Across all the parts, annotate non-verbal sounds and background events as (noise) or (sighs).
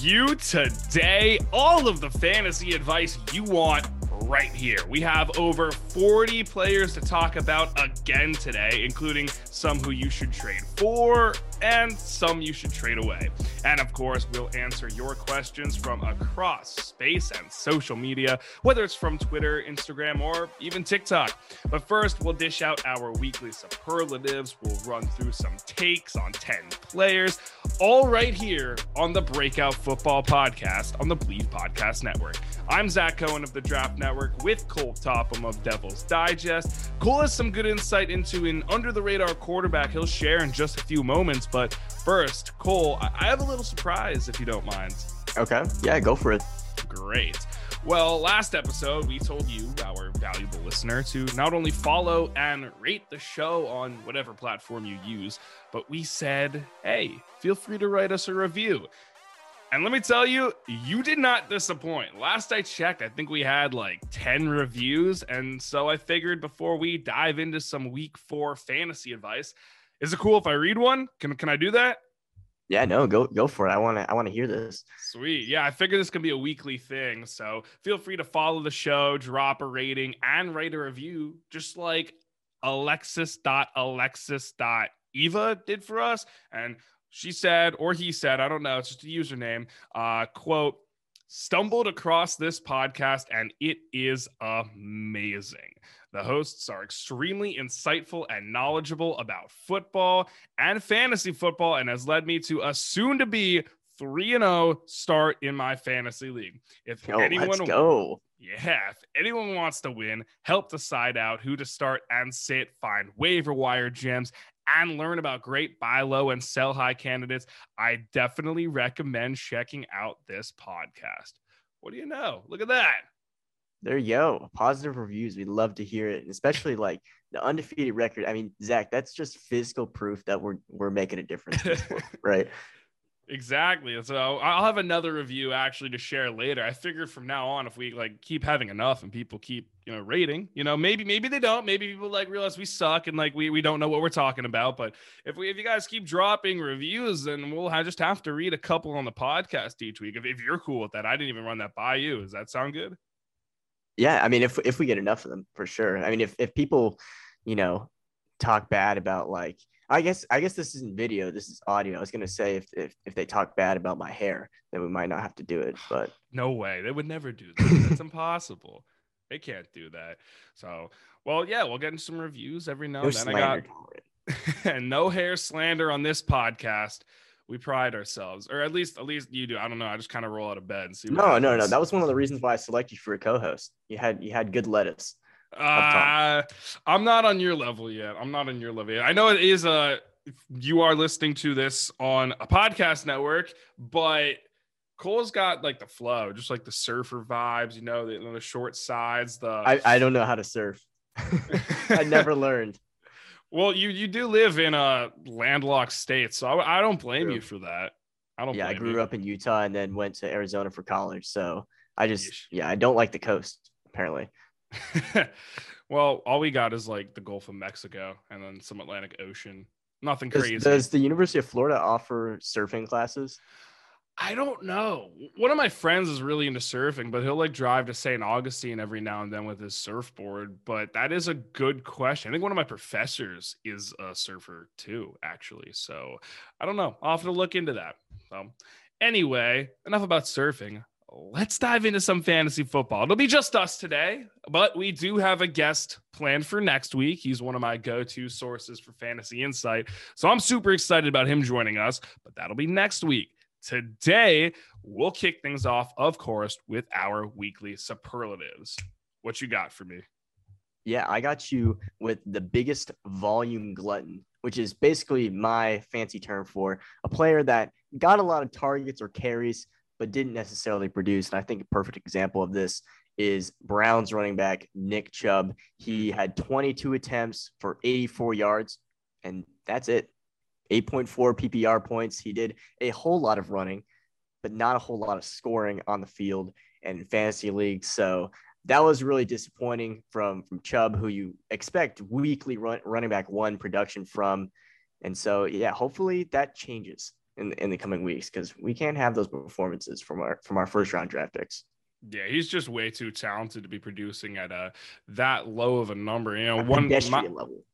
You today? All of the fantasy advice you want right here. We have over 40 players to talk about again today, including some who you should trade for and some you should trade away. And of course, we'll answer your questions from across space and social media, whether it's from Twitter, Instagram, or even TikTok. But first, we'll dish out our weekly superlatives. We'll run through some takes on 10 players, all right here on the Breakout Football Podcast on the Bleav Podcast Network. I'm Zach Cohen of the Draft Network with Cole Topham of Devil's Digest. Cole has some good insight into an under the radar quarterback he'll share in just a few moments. But first, Cole, I I have a little surprise if you don't mind. Okay. Yeah, go for it. Great. Well, last episode, we told you, our valuable listener, to not only follow and rate the show on whatever platform you use, but we said, hey, feel free to write us a review. And let me tell you, you did not disappoint. Last I checked, I think we had like 10 reviews. And so I figured before we dive into some week four fantasy advice, is it cool if I read one? Can, can I do that? Yeah, no, go go for it. I want to I want to hear this. Sweet. Yeah, I figured this can be a weekly thing. So feel free to follow the show, drop a rating, and write a review, just like alexis.alexis.eva did for us. And she said, or he said, I don't know, it's just a username, uh, quote, stumbled across this podcast and it is amazing. The hosts are extremely insightful and knowledgeable about football and fantasy football and has led me to a soon to be 3 and 0 start in my fantasy league. If Yo, anyone let's go. yeah, if anyone wants to win, help decide out who to start and sit, find waiver wire gems, and learn about great buy low and sell high candidates, I definitely recommend checking out this podcast. What do you know? Look at that. There you go. Positive reviews. We'd love to hear it, and especially like the undefeated record. I mean, Zach, that's just physical proof that we're we're making a difference, (laughs) right? Exactly. So I'll have another review actually to share later. I figured from now on, if we like keep having enough and people keep, you know, rating, you know, maybe, maybe they don't, maybe people like realize we suck and like we, we don't know what we're talking about. But if we, if you guys keep dropping reviews, then we'll have, just have to read a couple on the podcast each week. If, if you're cool with that, I didn't even run that by you. Does that sound good? Yeah, I mean, if if we get enough of them, for sure. I mean, if if people, you know, talk bad about like, I guess I guess this isn't video, this is audio. I was gonna say if if if they talk bad about my hair, then we might not have to do it. But (sighs) No way. They would never do that. That's impossible. They can't do that. So, well, yeah, we'll get into some reviews every now no and then. I got and (laughs) no hair slander on this podcast. We pride ourselves, or at least at least you do. I don't know. I just kind of roll out of bed and see. what No, no, no. That was one of the reasons why I selected you for a co-host. You had you had good lettuce. Uh, I'm not on your level yet. I'm not on your level yet. I know it is a. You are listening to this on a podcast network, but Cole's got like the flow, just like the surfer vibes. You know, the, the short sides. The I, I don't know how to surf. (laughs) I never (laughs) learned. Well, you you do live in a landlocked state, so I, I don't blame True. you for that. I don't. Yeah, I grew you. up in Utah and then went to Arizona for college. So I just Yeesh. yeah, I don't like the coast apparently. (laughs) well, all we got is like the Gulf of Mexico and then some Atlantic Ocean. Nothing Does, crazy. does the University of Florida offer surfing classes? I don't know. One of my friends is really into surfing, but he'll like drive to St. Augustine every now and then with his surfboard. But that is a good question. I think one of my professors is a surfer too, actually. So I don't know. I'll have to look into that. So anyway, enough about surfing. Let's dive into some fantasy football. It'll be just us today, but we do have a guest planned for next week. He's one of my go to sources for fantasy insight. So I'm super excited about him joining us, but that'll be next week. Today, we'll kick things off, of course, with our weekly superlatives. What you got for me? Yeah, I got you with the biggest volume glutton, which is basically my fancy term for a player that got a lot of targets or carries, but didn't necessarily produce. And I think a perfect example of this is Browns running back Nick Chubb. He had 22 attempts for 84 yards, and that's it. 8.4 PPR points. He did a whole lot of running, but not a whole lot of scoring on the field and fantasy leagues. So that was really disappointing from from Chubb, who you expect weekly run, running back one production from. And so, yeah, hopefully that changes in in the coming weeks because we can't have those performances from our from our first round draft picks. Yeah, he's just way too talented to be producing at a that low of a number. You know, one my- level.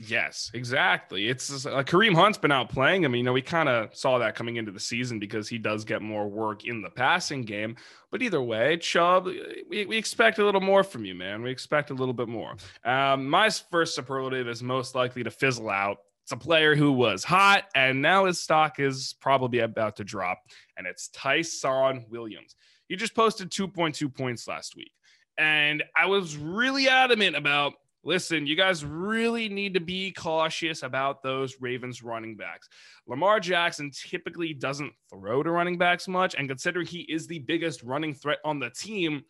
Yes, exactly. It's uh, Kareem Hunt's been out playing him. You know, we kind of saw that coming into the season because he does get more work in the passing game. But either way, Chubb, we, we expect a little more from you, man. We expect a little bit more. Um, my first superlative is most likely to fizzle out. It's a player who was hot and now his stock is probably about to drop, and it's Ty'Son Williams. He just posted 2.2 points last week. And I was really adamant about listen, you guys really need to be cautious about those Ravens running backs. Lamar Jackson typically doesn't throw to running backs much. And considering he is the biggest running threat on the team,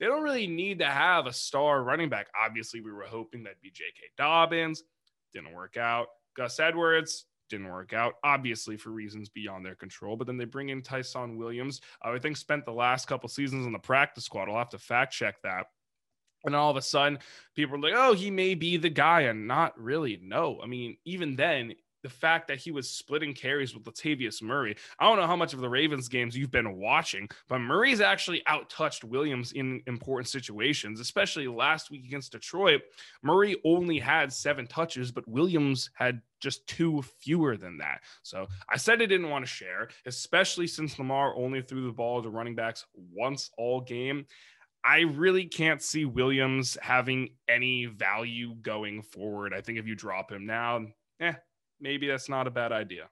they don't really need to have a star running back. Obviously, we were hoping that'd be J.K. Dobbins. Didn't work out. Gus Edwards didn't work out, obviously for reasons beyond their control. But then they bring in Ty'Son Williams. I think spent the last couple seasons on the practice squad. I'll have to fact check that. And all of a sudden, people are like, oh, he may be the guy. And not really. No. I mean, even then, the fact that he was splitting carries with Latavius Murray. I don't know how much of the Ravens games you've been watching, but Murray's actually outtouched Williams in important situations, especially last week against Detroit. Murray only had seven touches, but Williams had just two fewer than that. So I said I didn't want to share, especially since Lamar only threw the ball to running backs once all game. I really can't see Williams having any value going forward. I think if you drop him now, eh, maybe that's not a bad idea.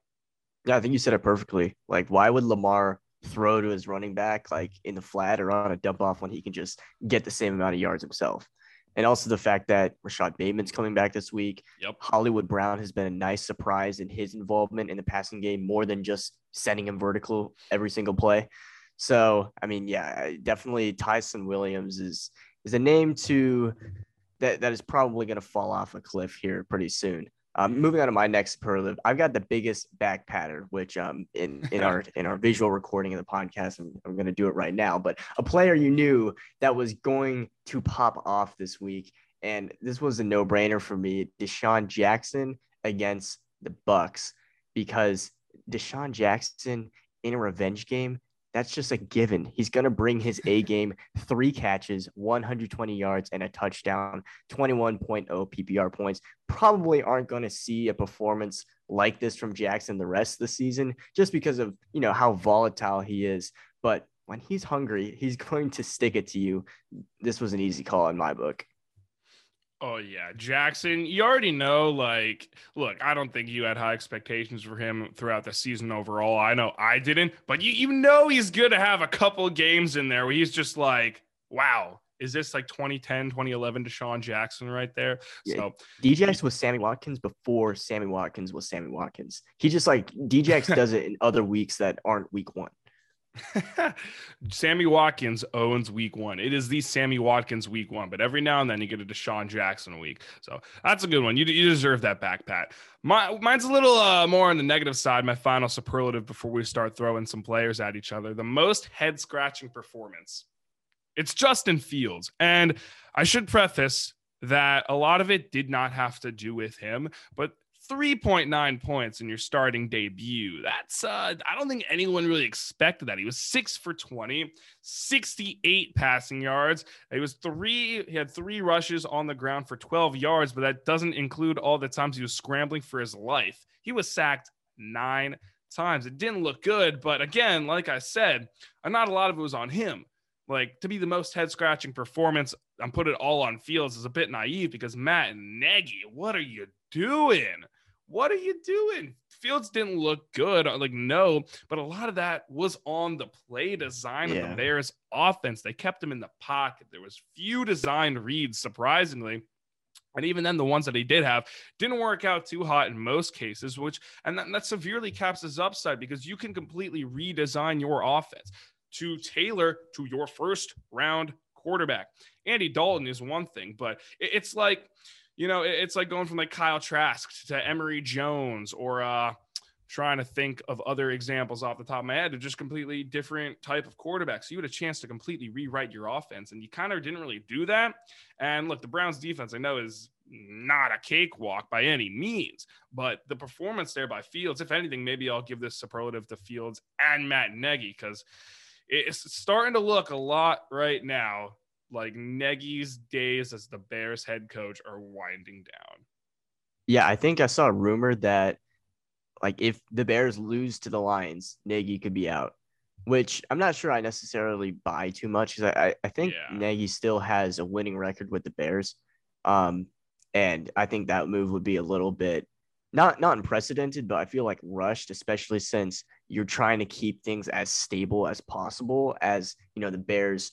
Yeah, I think you said it perfectly. Like, why would Lamar throw to his running back like in the flat or on a dump off when he can just get the same amount of yards himself? And also the fact that Rashod Bateman's coming back this week. Yep. Hollywood Brown has been a nice surprise in his involvement in the passing game more than just sending him vertical every single play. So, I mean, yeah, definitely Ty'Son Williams is is a name to that that is probably going to fall off a cliff here pretty soon. Um, moving on to my next superlative, I've got the biggest back pattern, which um in in (laughs) our in our visual recording of the podcast, I'm, I'm going to do it right now. But a player you knew that was going to pop off this week, and this was a no brainer for me: DeSean Jackson against the Bucs, because DeSean Jackson in a revenge game that's just a given. He's going to bring his A (laughs) game, three catches, 120 yards, and a touchdown, 21.0 PPR points. Probably aren't going to see a performance like this from Jackson the rest of the season just because of, you know, how volatile he is. But when he's hungry, he's (laughs) going to stick it to you. This was an easy call in my book. Oh yeah, Jackson. You already know. Like, look, I don't think you had high expectations for him throughout the season overall. I know I didn't, but you you know he's good to have a couple games in there where he's just like, wow, is this like 2010, 2011 DeSean Jackson right there? Yeah. So DJX was Sammy Watkins before Sammy Watkins was Sammy Watkins. He just like DJX (laughs) does it in other weeks that aren't week one. (laughs) Sammy Watkins owns week one. It is the Sammy Watkins week one, but every now and then you get a DeSean Jackson week. So that's a good one. You, you deserve that back pat. My, mine's a little uh, more on the negative side. My final superlative before we start throwing some players at each other. The most head scratching performance. It's Justin Fields. And I should preface that a lot of it did not have to do with him, but 3.9 points in your starting debut. That's uh I don't think anyone really expected that. He was 6 for 20, 68 passing yards. He was 3 he had 3 rushes on the ground for 12 yards, but that doesn't include all the times he was scrambling for his life. He was sacked 9 times. It didn't look good, but again, like I said, not a lot of it was on him. Like to be the most head scratching performance, I'm put it all on Fields is a bit naive because Matt Nagy, what are you doing? What are you doing? Fields didn't look good. Uh, like, no, but a lot of that was on the play design of the Bears offense. They kept him in the pocket. There was few designed reads, surprisingly. And even then, the ones that he did have didn't work out too hot in most cases, which and that, that severely caps his upside because you can completely redesign your offense to tailor to your first round quarterback. Andy Dalton is one thing, but it's like, you know, it's like going from like Kyle Trask to Emory Jones or uh trying to think of other examples off the top of my head of just completely different type of quarterbacks. So you had a chance to completely rewrite your offense, and you kind of didn't really do that. And look, the Browns defense I know is not a cakewalk by any means, but the performance there by Fields, if anything, maybe I'll give this superlative to Fields and Matt Nagy because it's starting to look a lot right now like Nagy's days as the Bears head coach are winding down. Yeah, I think I saw a rumor that like if the Bears lose to the Lions, Nagy could be out, which I'm not sure I necessarily buy too much because I, I think yeah. Nagy still has a winning record with the Bears. Um, and I think that move would be a little bit not not unprecedented, but I feel like rushed, especially since you're trying to keep things as stable as possible as you know the Bears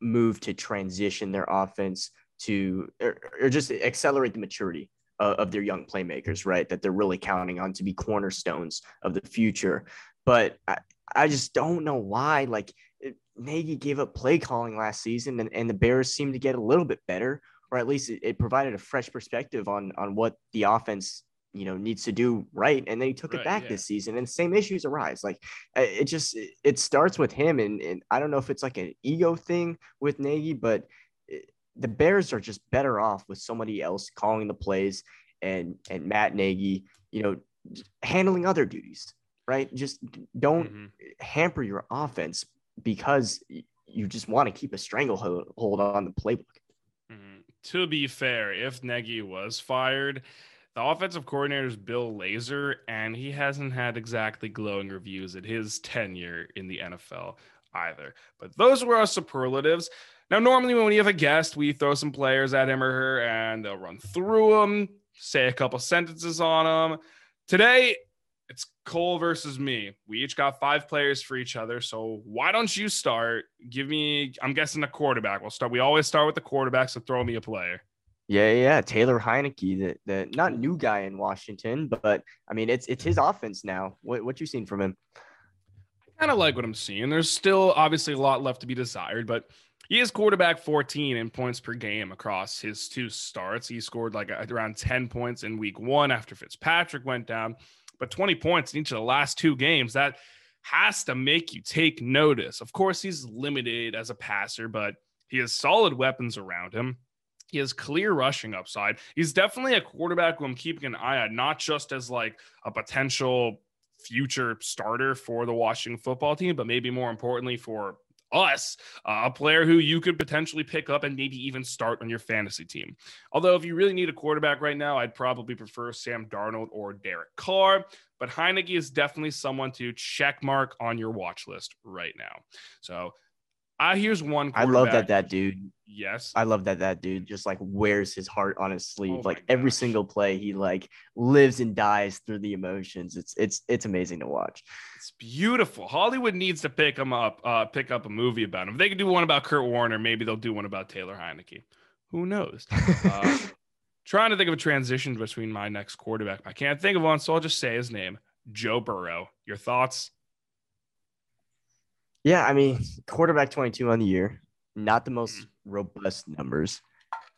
move to transition their offense to or, or just accelerate the maturity of, of their young playmakers, right? That they're really counting on to be cornerstones of the future. But I, I just don't know why. Like Nagy gave up play calling last season, and, and the Bears seemed to get a little bit better, or at least it, it provided a fresh perspective on on what the offense you know needs to do right and then he took right, it back yeah. this season and same issues arise like it just it starts with him and, and i don't know if it's like an ego thing with nagy but the Bears are just better off with somebody else calling the plays and and Matt Nagy, you know, handling other duties, right? Just don't mm-hmm. hamper your offense because you just want to keep a stranglehold on the playbook. Mm-hmm. To be fair, if Nagy was fired, the offensive coordinator is Bill Lazor, and he hasn't had exactly glowing reviews at his tenure in the NFL either. But those were our superlatives. Now, normally when we have a guest, we throw some players at him or her and they'll run through them, say a couple sentences on them. Today, it's Cole versus me. We each got five players for each other. So why don't you start? Give me, I'm guessing a quarterback. We'll start. We always start with the quarterback. So throw me a player. Yeah, yeah, Taylor Heinicke, the, the not new guy in Washington, but I mean it's it's his offense now. What what you seen from him? I kind of like what I'm seeing. There's still obviously a lot left to be desired, but he is quarterback 14 in points per game across his two starts. He scored like around 10 points in week one after Fitzpatrick went down, but 20 points in each of the last two games. That has to make you take notice. Of course, he's limited as a passer, but he has solid weapons around him. He has clear rushing upside. He's definitely a quarterback who I'm keeping an eye on, not just as like a potential future starter for the Washington football team, but maybe more importantly for us, uh, a player who you could potentially pick up and maybe even start on your fantasy team. Although, if you really need a quarterback right now, I'd probably prefer Sam Darnold or Derek Carr. But Heinicke is definitely someone to check mark on your watch list right now. So uh, here's one. I love that that dude. Yes, I love that that dude just like wears his heart on his sleeve. Oh like every single play, he like lives and dies through the emotions. It's it's it's amazing to watch. It's beautiful. Hollywood needs to pick him up, uh, pick up a movie about him. If they could do one about Kurt Warner, maybe they'll do one about Taylor Heinicke. Who knows? (laughs) Uh, trying to think of a transition between my next quarterback. I can't think of one, so I'll just say his name, Joe Burrow. Your thoughts? Yeah, I mean, quarterback 22 on the year, not the most mm-hmm. robust numbers.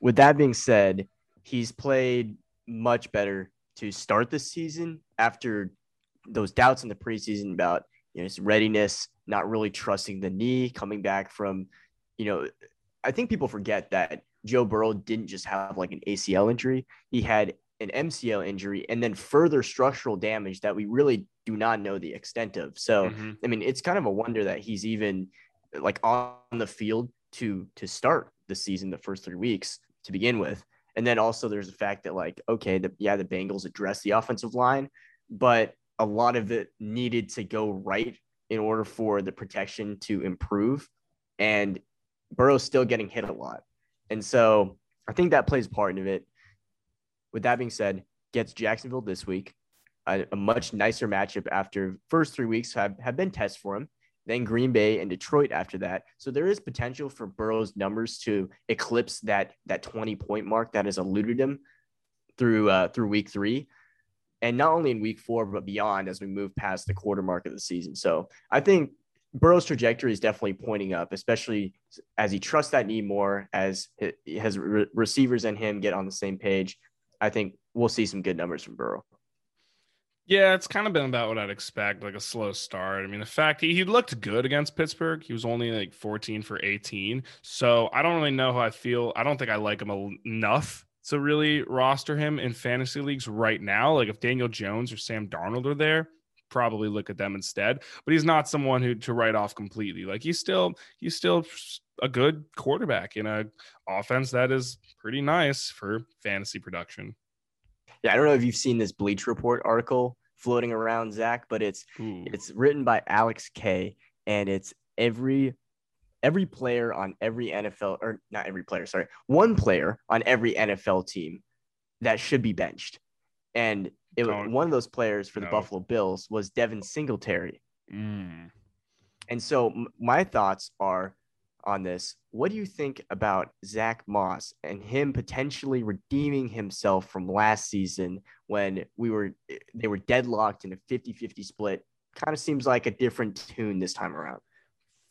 With that being said, he's played much better to start the season after those doubts in the preseason about you know his readiness, not really trusting the knee, coming back from, you know, I think people forget that Joe Burrow didn't just have like an ACL injury; he had an MCL injury and then further structural damage that we really do not know the extent of. So, mm-hmm. I mean, it's kind of a wonder that he's even like on the field to to start the season the first 3 weeks to begin with. And then also there's the fact that like okay, the yeah, the Bengals addressed the offensive line, but a lot of it needed to go right in order for the protection to improve and Burrow's still getting hit a lot. And so, I think that plays part of it with that being said, gets Jacksonville this week, a, a much nicer matchup after first three weeks have, have been tests for him. Then Green Bay and Detroit after that. So there is potential for Burrow's numbers to eclipse that that 20 point mark that has eluded him through uh, through week three. And not only in week four, but beyond as we move past the quarter mark of the season. So I think Burrow's trajectory is definitely pointing up, especially as he trusts that knee more, as his receivers and him get on the same page. I think we'll see some good numbers from Burrow. Yeah, it's kind of been about what I'd expect, like a slow start. I mean, the fact he, he looked good against Pittsburgh, he was only like 14 for 18. So I don't really know how I feel. I don't think I like him enough to really roster him in fantasy leagues right now. Like if Daniel Jones or Sam Darnold are there, probably look at them instead. But he's not someone who to write off completely. Like he's still he's still a good quarterback in a offense that is pretty nice for fantasy production. Yeah, I don't know if you've seen this Bleacher Report article floating around, Zach, but it's Ooh. it's written by Alex Kay, and it's every every player on every NFL or not every player, sorry, one player on every NFL team that should be benched, and it was one of those players for the no. Buffalo Bills was Devin Singletary. Mm. And so m- my thoughts are on this. What do you think about Zack Moss and him potentially redeeming himself from last season when we were they were deadlocked in a 50-50 split? Kind of seems like a different tune this time around.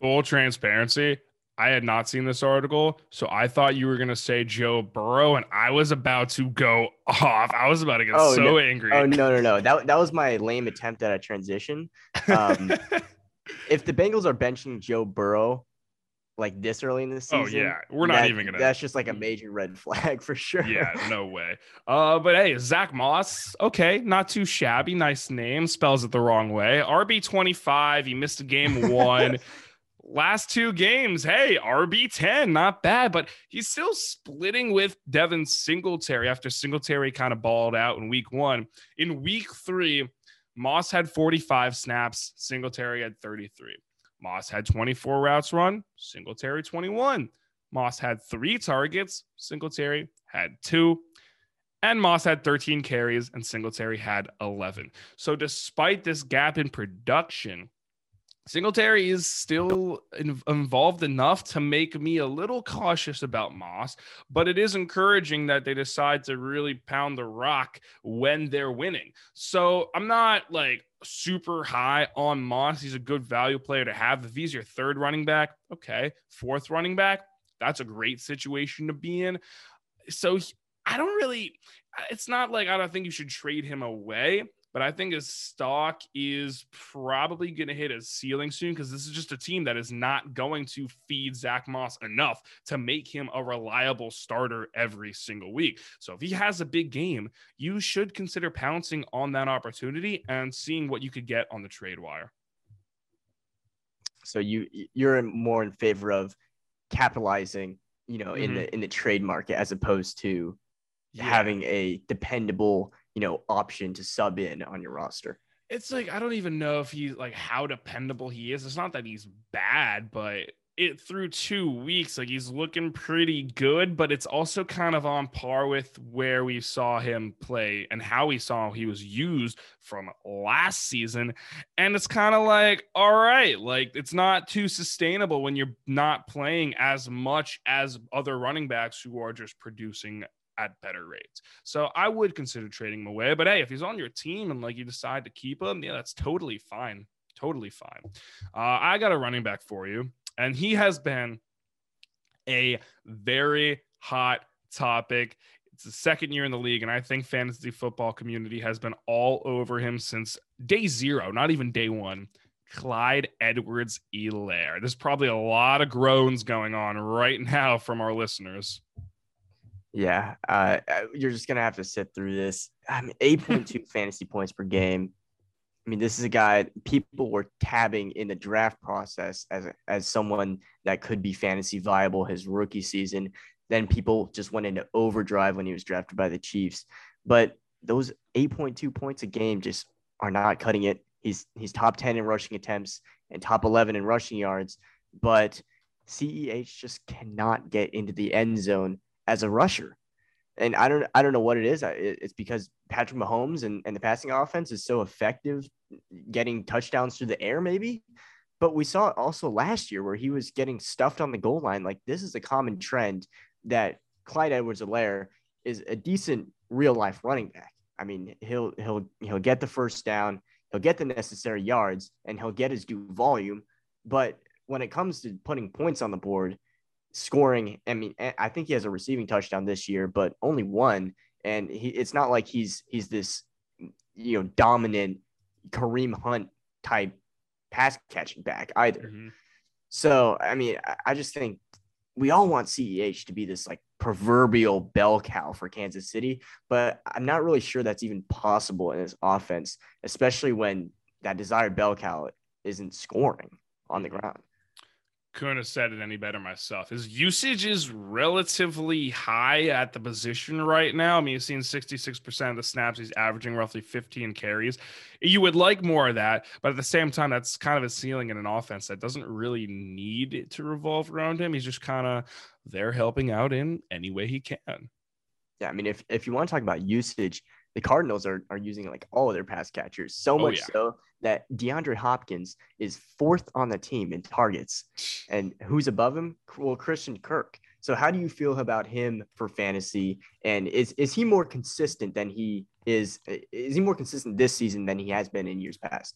Full transparency, I had not seen this article, so I thought you were gonna say Joe Burrow, and I was about to go off. I was about to get oh, so no. angry. Oh no, no, no! That that was my lame attempt at a transition. (laughs) Um, if the Bengals are benching Joe Burrow like this early in the season, oh yeah, we're not that, even gonna. That's just like a major red (laughs) flag for sure. Yeah, no way. Uh, but hey, Zack Moss, okay, not too shabby. Nice name, spells it the wrong way. RB twenty five. He missed a game one (laughs) last two games, hey, RB10, not bad, but he's still splitting with Devin Singletary after Singletary kind of balled out in week one. In week three, Moss had 45 snaps, Singletary had 33. Moss had 24 routes run, Singletary 21. Moss had three targets, Singletary had two. And Moss had 13 carries and Singletary had 11. So, despite this gap in production, Singletary is still in, involved enough to make me a little cautious about Moss, but it is encouraging that they decide to really pound the rock when they're winning. So I'm not like super high on Moss. He's a good value player to have. If he's your third running back, okay. Fourth running back, that's a great situation to be in. So I don't really, it's not like I don't think you should trade him away but I think his stock is probably going to hit a ceiling soon because this is just a team that is not going to feed Zack Moss enough to make him a reliable starter every single week. So if he has a big game, you should consider pouncing on that opportunity and seeing what you could get on the trade wire. So you you're more in favor of capitalizing, you know, mm-hmm. in the in the trade market as opposed to yeah. having a dependable you know, option to sub in on your roster. It's like I don't even know if he's like how dependable he is. It's not that he's bad, but it through two weeks, like he's looking pretty good, but it's also kind of on par with where we saw him play and how we saw he was used from last season. And it's kind of like, all right, like it's not too sustainable when you're not playing as much as other running backs who are just producing at better rates. So I would consider trading him away. But hey, if he's on your team and like you decide to keep him, yeah, that's totally fine. Totally fine. Uh, I got a running back for you, and he has been a very hot topic. It's the second year in the league, and I think fantasy football community has been all over him since day zero, not even day one. Clyde Edwards Helaire. There's probably a lot of groans going on right (laughs) now from our listeners. Yeah, uh, uh, you're just gonna have to sit through this. I mean, 8.2 (laughs) fantasy points per game. I mean, this is a guy people were tabbing in the draft process as as someone that could be fantasy viable his rookie season. Then people just went into overdrive when he was drafted by the Chiefs. But those 8.2 points a game just are not cutting it. He's he's top 10 in rushing attempts and top 11 in rushing yards, but CEH just cannot get into the end zone as a rusher. And I don't I don't know what it is. It's because Patrick Mahomes and, and the passing offense is so effective getting touchdowns through the air, maybe. But we saw it also last year where he was getting stuffed on the goal line. Like this is a common trend that Clyde Edwards-Helaire is a decent real life running back. I mean, he'll he'll he'll get the first down, he'll get the necessary yards, and he'll get his due volume. But when it comes to putting points on the board, scoring, I mean, I think he has a receiving touchdown this year, but only one. And he, it's not like he's he's this you know dominant Kareem Hunt type pass catching back either. Mm-hmm. So I mean, I, I just think we all want CEH to be this like proverbial bell cow for Kansas City, but I'm not really sure that's even possible in his offense, especially when that desired bell cow isn't scoring on the ground couldn't have said it any better myself. His usage is relatively high at the position right now. I mean, he's seen 66% of the snaps. He's averaging roughly 15 carries. You would like more of that, but at the same time, that's kind of a ceiling in an offense that doesn't really need to revolve around him. He's just kind of there helping out in any way he can. Yeah, I mean, if if you want to talk about usage, the Cardinals are, are using like all of their pass catchers so oh, much yeah. so that DeAndre Hopkins is fourth on the team in targets. And who's above him? Well, Christian Kirk. So how do you feel about him for fantasy? And is is he more consistent than he is? Is he more consistent this season than he has been in years past?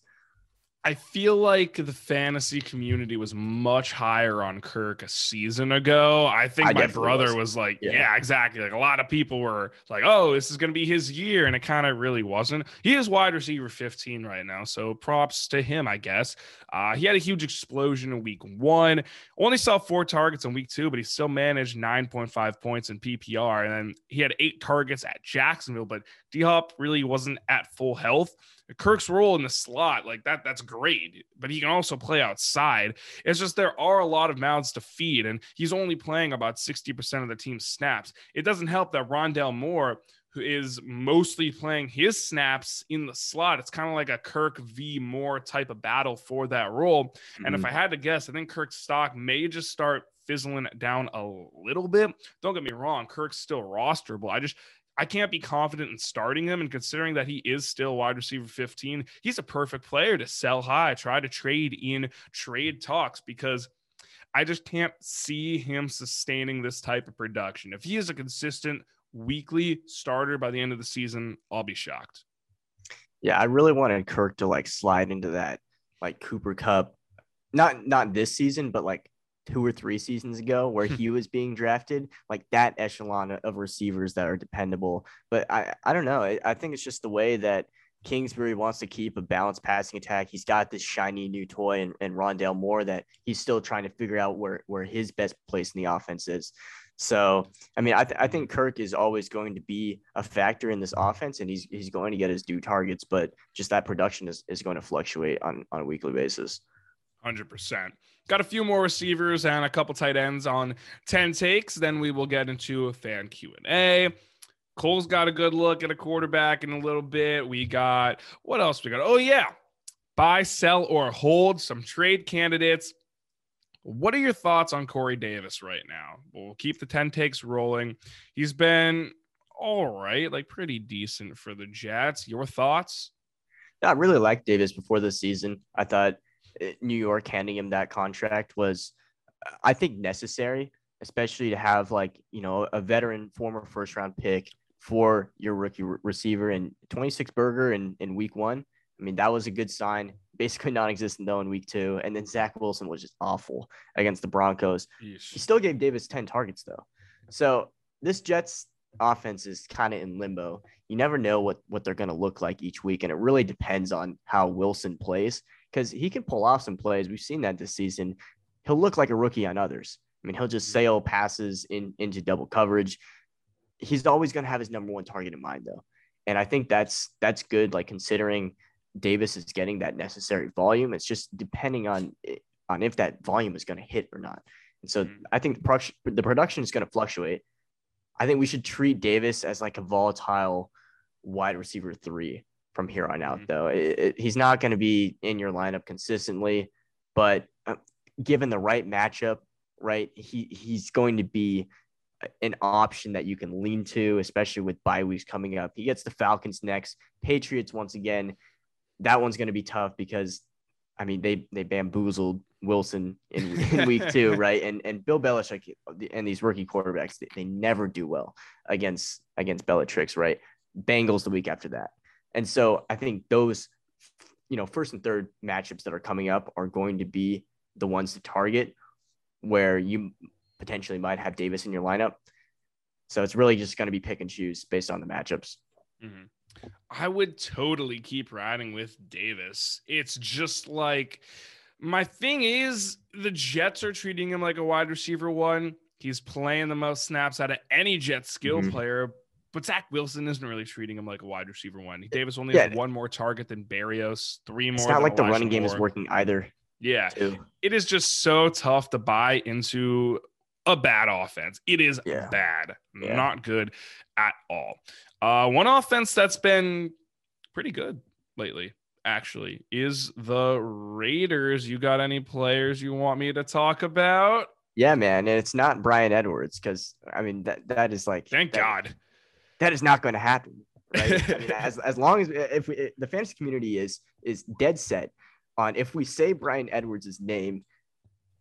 I feel like the fantasy community was much higher on Kirk a season ago. I think I my brother was. was, like, yeah. yeah. exactly. Like a lot of people were like, oh, this is going to be his year. And it kind of really wasn't. He is wide receiver 15 right now. So props to him, I guess. Uh, he had a huge explosion in week one. Only saw four targets in week two, but he still managed 9.5 points in PPR. And then he had eight targets at Jacksonville, but D Hop really wasn't at full health. Kirk's role in the slot, like that, that's great. But he can also play outside. It's just there are a lot of mouths to feed, and he's only playing about 60% of the team's snaps. It doesn't help that Rondale Moore, who is mostly playing his snaps in the slot, it's kind of like a Kirk v. Moore type of battle for that role. Mm-hmm. And if mm-hmm. I had to guess, I think Kirk's stock may just start fizzling down a little bit. Don't get me wrong, Kirk's still rosterable. I just I can't be confident in starting him. And considering that he is still wide receiver 15, he's a perfect player to sell high, try to trade in trade talks because I just can't see him sustaining this type of production. If he is a consistent weekly starter by the end of the season, I'll be shocked. Yeah, I really wanted Kirk to like slide into that like Cooper Kupp, not not this season, but like two or three seasons ago where hmm. he was being drafted, like that echelon of receivers that are dependable. But I, I don't know. I, I think it's just the way that Kingsbury wants to keep a balanced passing attack. He's got this shiny new toy and, and Rondale Moore that he's still trying to figure out where, where his best place in the offense is. So, I mean, I, th- I think Kirk is always going to be a factor in this offense and he's, he's going to get his due targets, but just that production is, is going to fluctuate on, on a weekly basis. 100%. Got a few more receivers and a couple tight ends on 10 takes. Then we will get into a fan Q&A. Cole's got a good look at a quarterback in a little bit. We got what else we got? Oh yeah. Buy, sell or hold some trade candidates. What are your thoughts on Corey Davis right now? We'll keep the 10 takes rolling. He's been all right, like pretty decent for the Jets. Your thoughts? Yeah, I really liked Davis before the season. I thought New York handing him that contract was, I think, necessary, especially to have like you know a veteran former first round pick for your rookie re- receiver and 26 burger in in week one. I mean that was a good sign. Basically (laughs) non-existent though in week two, and then Zach Wilson was just awful against the Broncos. Yeesh. He still gave Davis 10 targets though, so this Jets offense is kind of in limbo. You never know what what they're going to look like each week, and it really depends on how Wilson plays because he can pull off some plays. We've seen that this season. He'll look like a rookie on others. I mean, he'll just mm-hmm. sail passes in into double coverage. He's always going to have his number one target in mind, though, and I think that's that's good. Like considering Davis is getting that necessary volume, it's just depending on on if that volume is going to hit or not. And so mm-hmm. I think the production the production is going to fluctuate. I think we should treat Davis as like a volatile wide receiver three from here on out, mm-hmm. though. It, it, he's not going to be in your lineup consistently, but uh, given the right matchup, right, he he's going to be an option that you can lean to, especially with bye weeks coming up. He gets the Falcons next, Patriots once again. That one's going to be tough because, I mean, they they bamboozled Wilson in, in week two, (laughs) right? And and Bill Belichick and these rookie quarterbacks, they, they never do well against against Belichick, right? Bengals the week after that. And so I think those, you know, first and third matchups that are coming up are going to be the ones to target where you potentially might have Davis in your lineup. So it's really just going to be pick and choose based on the matchups. Mm-hmm. I would totally keep riding with Davis. It's just like my thing is the Jets are treating him like a wide receiver one. He's playing the most snaps out of any Jet skill mm-hmm. player, but Zach Wilson isn't really treating him like a wide receiver one. Davis only yeah. has one more target than Berrios, three more. It's not like the running game is working either. Yeah, too. it is just so tough to buy into a bad offense. It is yeah. bad, yeah. not good at all. Uh, one offense that's been pretty good lately, actually, is the Raiders. You got any players you want me to talk about? Yeah, man, and it's not Bryan Edwards because I mean that that is like thank that, God that is not going to happen. Right? I mean, (laughs) as as long as if we, the fantasy community is is dead set on if we say Bryan Edwards' name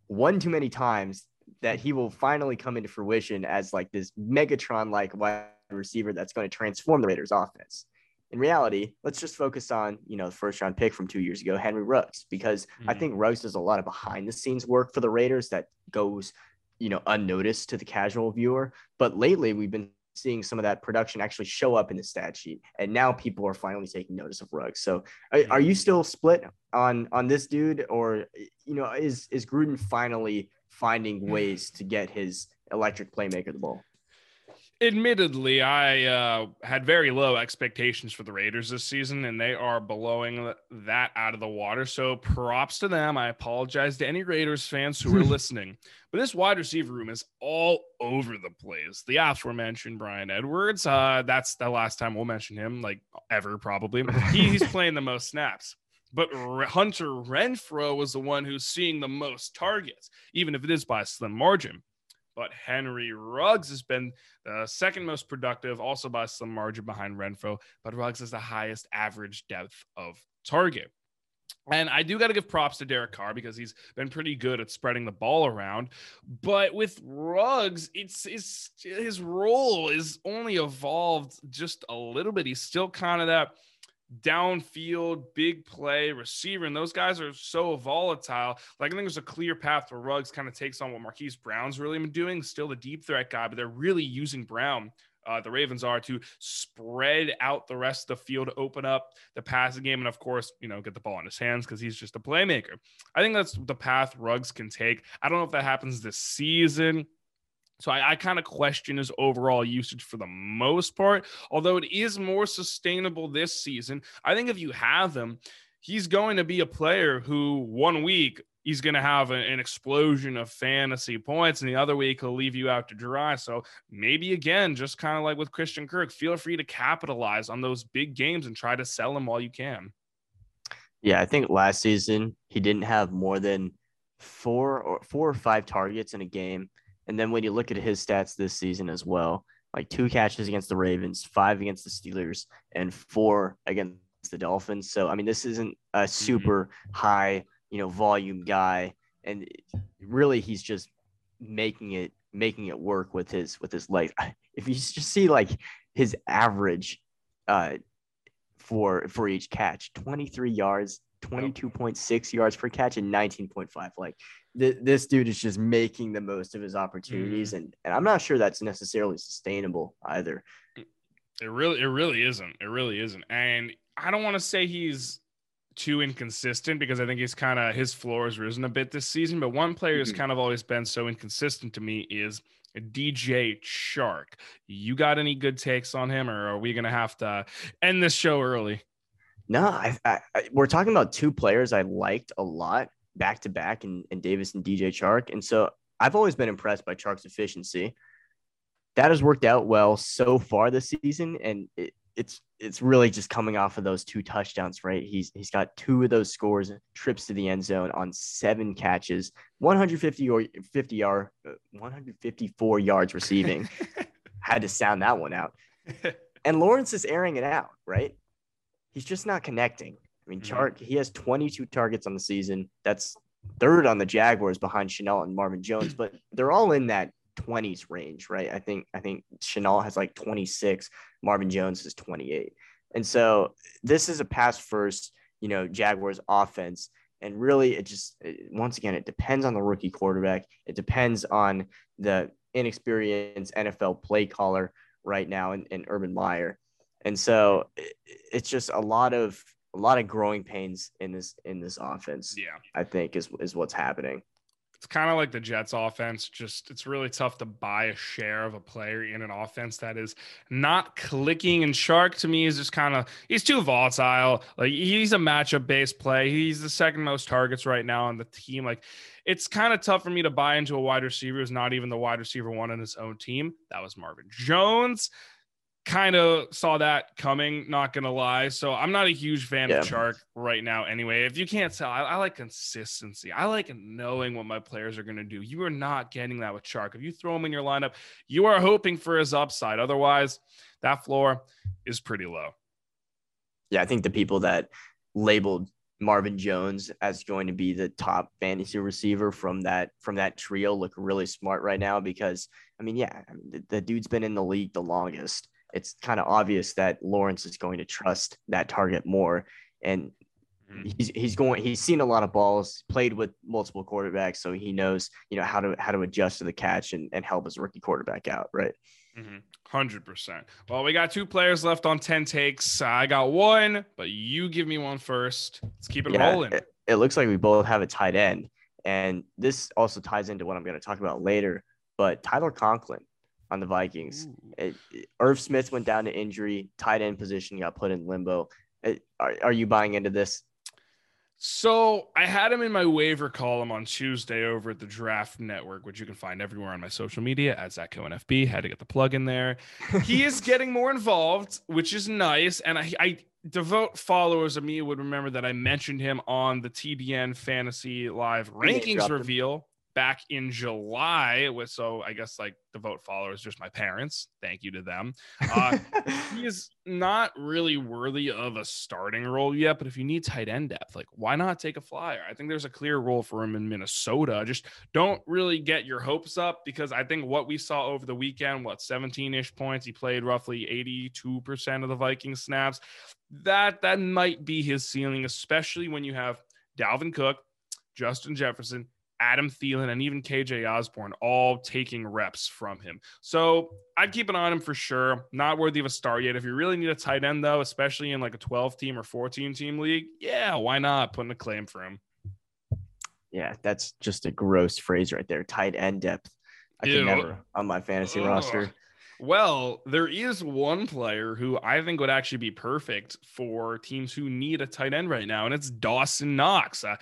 one too many times, that he will finally come into fruition as like this Megatron like wide receiver that's going to transform the Raiders offense. In reality, let's just focus on, you know, the first round pick from two years ago, Henry Ruggs, because mm-hmm. I think Ruggs does a lot of behind the scenes work for the Raiders that goes, you know, unnoticed to the casual viewer. But lately, we've been seeing some of that production actually show up in the stat sheet, and now people are finally taking notice of Ruggs. So, are, are you mm-hmm. still split on on this dude, or you know, is is Gruden finally finding ways to get his electric playmaker the ball. Admittedly, I uh, had very low expectations for the Raiders this season, and they are blowing that out of the water. So props to them. I apologize to any Raiders fans who are (laughs) listening. But this wide receiver room is all over the place. The aforementioned Bryan Edwards, uh, that's the last time we'll mention him, like ever probably. He, he's (laughs) playing the most snaps. But Hunter Renfrow was the one who's seeing the most targets, even if it is by a slim margin. But Henry Ruggs has been the second most productive, also by some margin behind Renfrow. But Ruggs has the highest average depth of target. And I do got to give props to Derek Carr because he's been pretty good at spreading the ball around. But with Ruggs, it's, it's his role is only evolved just a little bit. He's still kind of that downfield, big play receiver. And those guys are so volatile. Like I think there's a clear path where Ruggs kind of takes on what Marquise Brown's really been doing, still the deep threat guy, but they're really using Brown. Uh, the Ravens are to spread out the rest of the field, open up the passing game, and of course, you know, get the ball in his hands because he's just a playmaker. I think that's the path Ruggs can take. I don't know if that happens this season. So I, I kind of question his overall usage for the most part, although it is more sustainable this season. I think if you have him, he's going to be a player who one week he's going to have an explosion of fantasy points, and the other week he'll leave you out to dry. So maybe again, just kind of like with Christian Kirk, feel free to capitalize on those big games and try to sell them while you can. Yeah, I think last season he didn't have more than four or four or five targets in a game and then when you look at his stats this season as well, like two catches against the Ravens, five against the Steelers, and four against the Dolphins. So I mean, this isn't a mm-hmm. super mm-hmm. high, you know, volume guy, and really he's just making it making it work with his with his legs. (laughs) If you just see like his average uh for for each catch, 23 yards, 22.6 yards per catch and 19.5 like th- this dude is just making the most of his opportunities, mm. and and I'm not sure that's necessarily sustainable either. It really, it really isn't. It really isn't. And I don't want to say he's too inconsistent because I think he's kind of his floor has risen a bit this season. But one player who's mm-hmm. kind of always been so inconsistent to me is DJ Chark. You got any good takes on him, or are we gonna have to end this show early? No, I, I, I, we're talking about two players I liked a lot back to back and Davis and DJ Chark. And so I've always been impressed by Chark's efficiency. That has worked out well so far this season, and it, it's it's really just coming off of those two touchdowns, right? He's he's got two of those scores, trips to the end zone on seven catches, 150 or 50 yard, uh, 154 yards receiving. (laughs) Had to sound that one out. And Lawrence is airing it out, right? He's just not connecting. I mean, Chark, mm-hmm. he has 22 targets on the season. That's third on the Jaguars behind Shenault and Marvin Jones, but they're all in that 20s range, right? I think I think Shenault has like 26, Marvin Jones is 28. And so this is a pass first, you know, Jaguars offense. And really, it just it, once again, it depends on the rookie quarterback. It depends on the inexperienced NFL play caller right now in, in Urban Meyer. And so it, it's just a lot of a lot of growing pains in this in this offense. Yeah. I think is is what's happening. It's kind of like the Jets offense. Just it's really tough to buy a share of a player in an offense that is not clicking. And Chark to me is just kind of he's too volatile. Like he's a matchup based play. He's the second most targets right now on the team. Like it's kind of tough for me to buy into a wide receiver who's not even the wide receiver one on his own team. That was Marvin Jones kind of saw that coming, not gonna lie. So I'm not a huge fan yeah. of Chark right now. Anyway, if you can't tell, I, I, like consistency. I like knowing what my players are gonna do. You are not getting that with Chark. If you throw him in your lineup, you are hoping for his upside. Otherwise, that floor is pretty low. Yeah, I think the people that labeled Marvin Jones as going to be the top fantasy receiver from that from that trio look really smart right now because I mean, yeah, I mean, the, the dude's been in the league the longest it's kind of obvious that Lawrence is going to trust that target more. And mm-hmm. he's he's going he's seen a lot of balls, played with multiple quarterbacks, so he knows, you know, how to how to adjust to the catch and, and help his rookie quarterback out, right? Mm-hmm. Hundred percent. Well, we got two players left on ten takes. I got one, but you give me one first. Let's keep it yeah, rolling. It, it looks like we both have a tight end, and this also ties into what I'm going to talk about later. But Tyler Conklin, on the Vikings. It, Irv Smith went down to injury, tight end position got put in limbo. It, are, are you buying into this? So I had him in my waiver column on Tuesday over at the Draft Network, which you can find everywhere on my social media at Zach Cohen FB. Had to get the plug in there. (laughs) he is getting more involved, which is nice. And I, I devote followers of me would remember that I mentioned him on the TDN Fantasy Live rankings reveal back in July with so I guess like the vote followers, just my parents. Thank you to them. Uh, (laughs) he is not really worthy of a starting role yet, but if you need tight end depth, like why not take a flyer? I think there's a clear role for him in Minnesota. Just don't really get your hopes up because I think what we saw over the weekend, what 17 ish points, he played roughly 82% of the Viking snaps. That that might be his ceiling, especially when you have Dalvin Cook, Justin Jefferson, Adam Thielen, and even KJ Osborn all taking reps from him. So I'd keep an eye on him for sure. Not worthy of a start yet. If you really need a tight end, though, especially in like a 12 team or 14 team league, yeah, why not put in a claim for him? Yeah, that's just a gross phrase right there. Tight end depth. I Ew. can never on my fantasy Ugh. roster. Well, there is one player who I think would actually be perfect for teams who need a tight end right now, and it's Dawson Knox. Uh,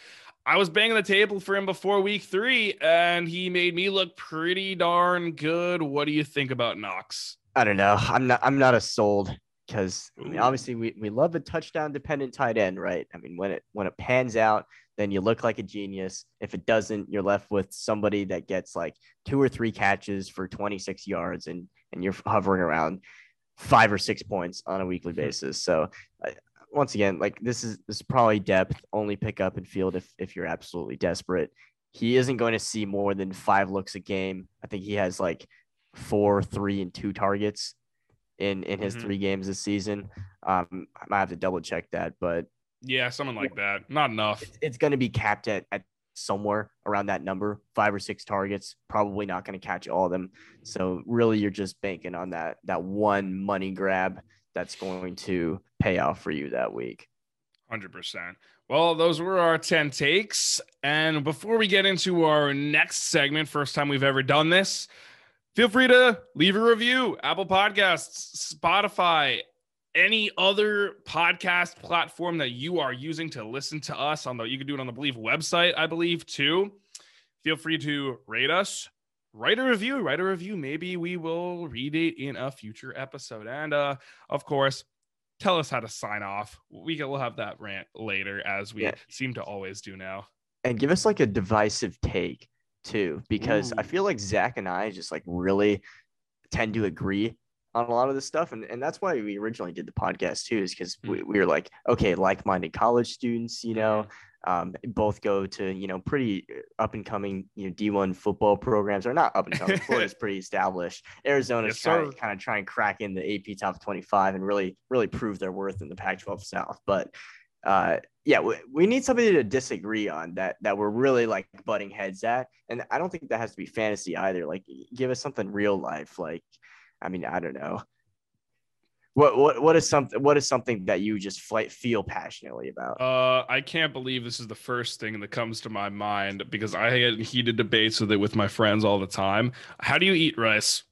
I was banging the table for him before week three, and he made me look pretty darn good. What do you think about Knox? I don't know. I'm not. I'm not a sold because I mean, obviously we, we love a touchdown dependent tight end, right? I mean, when it when it pans out, then you look like a genius. If it doesn't, you're left with somebody that gets like two or three catches for 26 yards, and and you're hovering around five or six points on a weekly hmm. basis. So once again, like this is this is probably depth only pick up in field if if you're absolutely desperate. He isn't going to see more than five looks a game. I think he has like four, three, and two targets in in his mm-hmm. three games this season. Um, I might have to double check that, but yeah, something like that. Not enough. It's, it's going to be capped at at somewhere around that number, five or six targets. Probably not going to catch all of them. So really, you're just banking on that that one money grab that's going to pay off for you that week. 100%. Well, those were our 10 takes. And before we get into our next segment, first time we've ever done this, feel free to leave a review. Apple Podcasts, Spotify, any other podcast platform that you are using to listen to us on the you can do it on the Bleav website, I believe, too. Feel free to rate us, write a review, write a review. Maybe we will read it in a future episode. And uh, of course, tell us how to sign off. We will have that rant later, as we yeah. seem to always do now. And give us like a divisive take too, because Ooh. I feel like Zach and I just like really tend to agree on a lot of this stuff. And, and that's why we originally did the podcast too, is because we, mm. we were like, okay, like minded college students, you know, mm-hmm um, both go to you know pretty uh, up and coming you know D1 football programs are not up and coming. (laughs) Florida's pretty established. Arizona's yes, trying to kind of try and crack in the AP top 25 and really really prove their worth in the Pac-12 South. But uh, yeah, we, we need somebody to disagree on that that we're really like butting heads at, and I don't think that has to be fantasy either. Like, give us something real life. Like, I mean, I don't know. What what what is something what is something that you just feel passionately about? Uh, I can't believe this is the first thing that comes to my mind because I get heated debates with it with my friends all the time. How do you eat rice?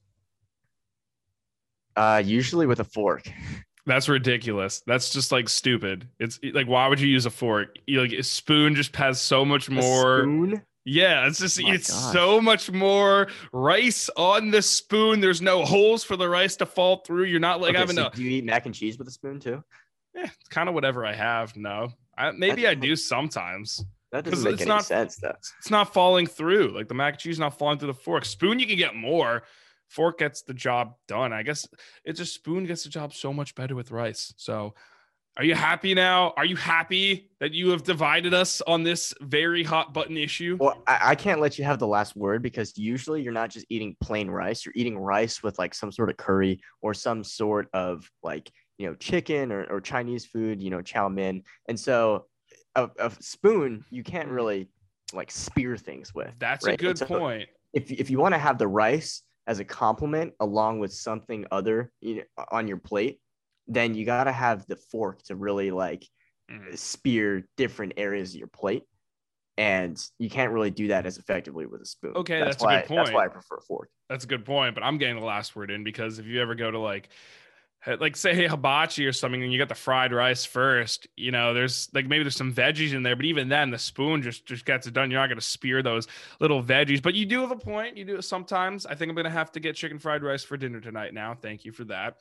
Uh, usually with a fork. That's ridiculous. That's just like stupid. It's like why would you use a fork? You, like a spoon just has so much more. Spoon? Yeah, it's just oh it's gosh. so much more rice on the spoon. There's no holes for the rice to fall through. You're not like Okay, having so to. do you eat mac and cheese with a spoon too? Yeah, it's kind of whatever I have. No, I, maybe I do sometimes. That doesn't make it's any not- sense though. It's not falling through. Like the mac and cheese is not falling through the fork. Spoon, you can get more. Fork gets the job done. I guess it's a spoon gets the job so much better with rice. So, are you happy now? Are you happy that you have divided us on this very hot button issue? Well, I, I can't let you have the last word because usually you're not just eating plain rice. You're eating rice with like some sort of curry or some sort of like, you know, chicken or, or Chinese food, you know, chow mein. And so a, a spoon, you can't really like spear things with. That's right? a good so point. If, if you want to have the rice as a complement along with something other you know, on your plate, then you got to have the fork to really like Mhm. spear different areas of your plate. And you can't really do that as effectively with a spoon. Okay, that's a why, good That's point. why I prefer a fork. That's a good point, but I'm getting the last word in because if you ever go to like like say hey hibachi or something and you get the fried rice first, you know, there's like maybe there's some veggies in there, but even then the spoon just just gets it done. You're not gonna spear those little veggies. But you do have a point. You do it sometimes. I think I'm gonna have to get chicken fried rice for dinner tonight now. Thank you for that.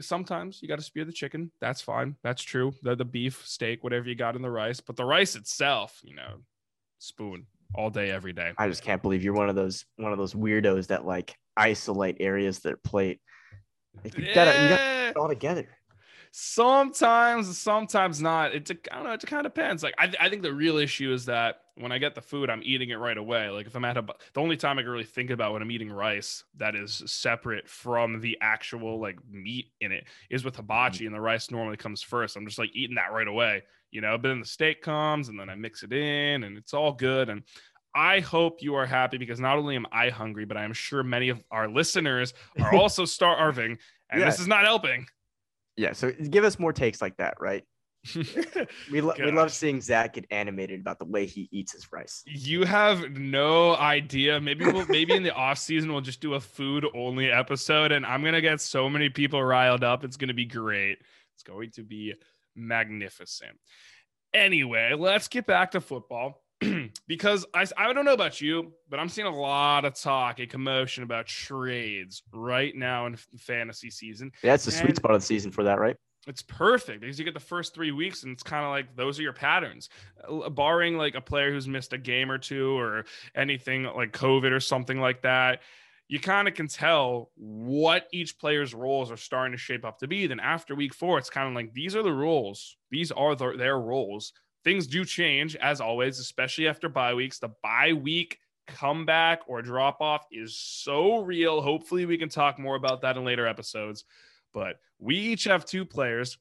Sometimes you got to spear the chicken. That's fine. That's true. The, the beef, steak, whatever you got in the rice. But the rice itself, you know, spoon all day, every day. I just can't believe you're one of those one of those weirdos that like isolate areas that plate. Like, you gotta you gotta it all together. Sometimes, sometimes not. It, I don't know. It kind of depends. Like I, I think the real issue is that when I get the food, I'm eating it right away. Like if I'm at a, the only time I can really think about when I'm eating rice that is separate from the actual like meat in it is with mm-hmm. hibachi, and the rice normally comes first. I'm just like eating that right away, you know. But then the steak comes, and then I mix it in, and it's all good. And I hope you are happy because not only am I hungry, but I am sure many of our listeners are (laughs) also starving, and Yeah. this is not helping. Yeah. So give us more takes like that, right? (laughs) We, lo- we love seeing Zach get animated about the way he eats his rice. You have no idea. Maybe we'll maybe in the off season we'll just do a food only episode, and I'm gonna get so many people riled up. It's gonna be great. It's going to be magnificent. Anyway, let's get back to football (clears throat) because I I don't know about you, but I'm seeing a lot of talk and commotion about trades right now in fantasy season. Yeah, it's the sweet spot of the season for that, right? It's perfect because you get the first three weeks, and it's kind of like those are your patterns. Uh, Barring like a player who's missed a game or two, or anything like COVID or something like that, you kind of can tell what each player's roles are starting to shape up to be. Then after week four, it's kind of like these are the roles. These are the, their roles. Things do change as always, especially after bye weeks. The bye week comeback or drop off is so real. Hopefully, we can talk more about that in later episodes. But we each have two players,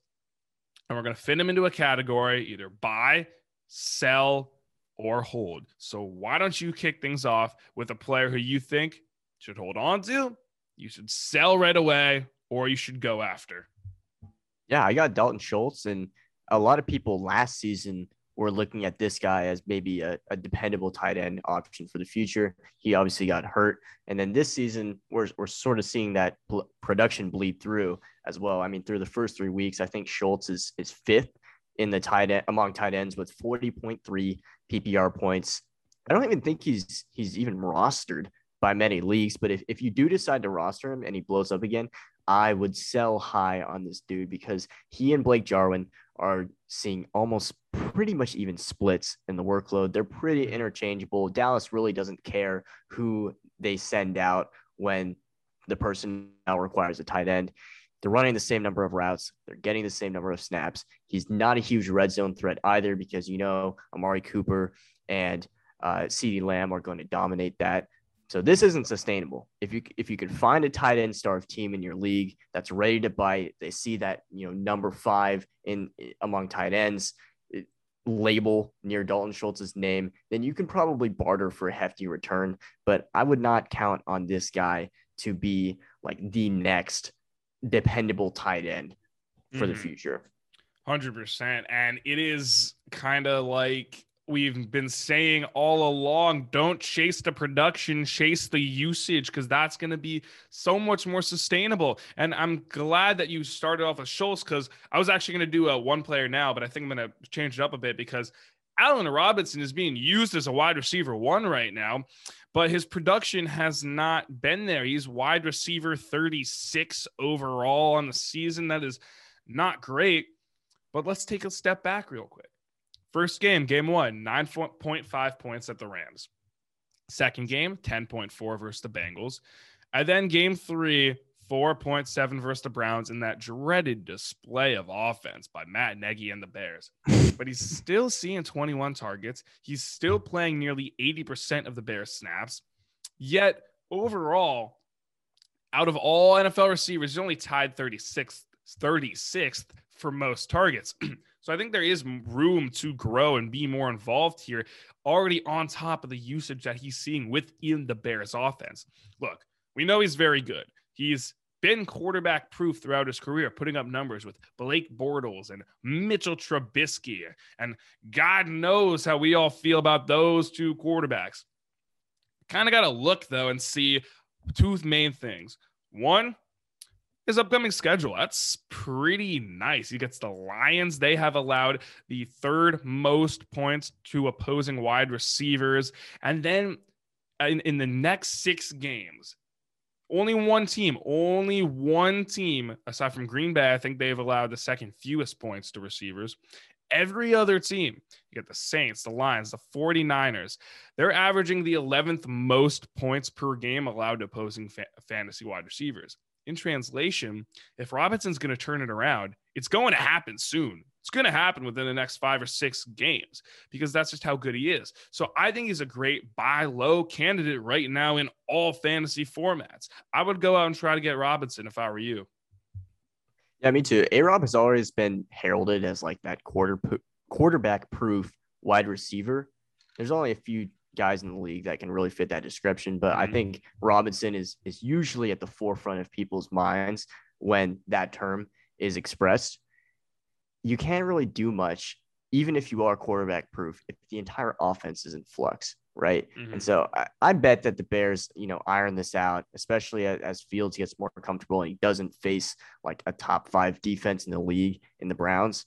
and we're going to fit them into a category either buy, sell, or hold. So, why don't you kick things off with a player who you think should hold on to, you should sell right away, or you should go after? Yeah, I got Dalton Schultz, and a lot of people last season were looking at this guy as maybe a, a dependable tight end option for the future. He obviously got hurt, and then this season we're we're sort of seeing that bl- production bleed through as well. I mean, through the first three weeks, I think Schultz is is fifth in the tight end among tight ends with forty point three PPR points. I don't even think he's he's even rostered by many leagues, but if, if you do decide to roster him and he blows up again, I would sell high on this dude because he and Blake Jarwin are seeing almost pretty much even splits in the workload. They're pretty interchangeable. Dallas really doesn't care who they send out when the person now requires a tight end. They're running the same number of routes. They're getting the same number of snaps. He's not a huge red zone threat either because you know Amari Cooper and uh, CeeDee Lamb are going to dominate that. So this isn't sustainable. If you if you can find a tight end starve team in your league that's ready to bite, they see that you know number five in among tight ends. label near Dalton Schultz's name, then you can probably barter for a hefty return. But I would not count on this guy to be like the next dependable tight end for mm-hmm. the future. 100%. And it is kind of like we've been saying all along don't chase the production chase the usage because that's going to be so much more sustainable. And i'm glad that you started off with schultz because i was actually going to do a one player now but i think i'm going to change it up a bit because allen robinson is being used as a wide receiver one right now but his production has not been there. He's wide receiver 36 overall on the season. That is not great but let's take a step back real quick First game, game one, 9.5 points at the Rams. Second game, 10.4 versus the Bengals. And then game three, 4.7 versus the Browns in that dreaded display of offense by Matt Nagy and the Bears. (laughs) but he's still seeing 21 targets. He's still playing nearly 80% of the Bears snaps. Yet overall, out of all NFL receivers, he's only tied 36th, 36th for most targets. (clears throat) So I think there is room to grow and be more involved here, already on top of the usage that he's seeing within the Bears offense. Look, we know he's very good. He's been quarterback proof throughout his career, putting up numbers with Blake Bortles and Mitchell Trubisky. And God knows how we all feel about those two quarterbacks. Kind of got to look, though, and see two main things. One, his upcoming schedule. That's pretty nice. He gets the Lions. They have allowed the third most points to opposing wide receivers. And then in, in the next six games, only one team, only one team, aside from Green Bay, I think they've allowed the second fewest points to receivers. Every other team, you get the Saints, the Lions, the 49ers, they're averaging the 11th most points per game allowed to opposing fa- fantasy wide receivers in translation, if Robinson's going to turn it around, it's going to happen soon. It's going to happen within the next five or six games because that's just how good he is. So I think he's a great buy low candidate right now in all fantasy formats. I would go out and try to get Robinson if I were you. Yeah, me too. A Rob has always been heralded as like that quarter quarterback proof wide receiver. There's only a few guys in the league that can really fit that description. But mm-hmm. I think Robinson is is usually at the forefront of people's minds when that term is expressed. You can't really do much, even if you are quarterback proof, if the entire offense is in flux, right? Mm-hmm. And so I, I, bet that the Bears, you know, iron this out, especially as, as Fields gets more comfortable and he doesn't face like a top five defense in the league in the Browns.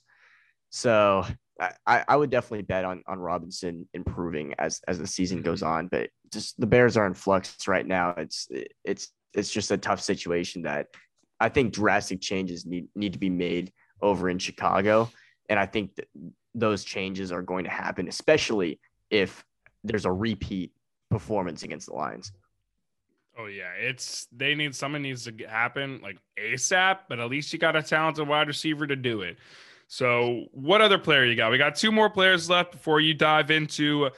So I, I would definitely bet on on Robinson improving as as the season goes mm-hmm. on, but just the Bears are in flux right now. It's it's it's just a tough situation that I think drastic changes need need to be made over in Chicago, and I think that those changes are going to happen, especially if there's a repeat performance against the Lions. Oh yeah, it's they need something needs to happen like ASAP, but at least you got a talented wide receiver to do it. So, what other player you got? We got two more players left before you dive into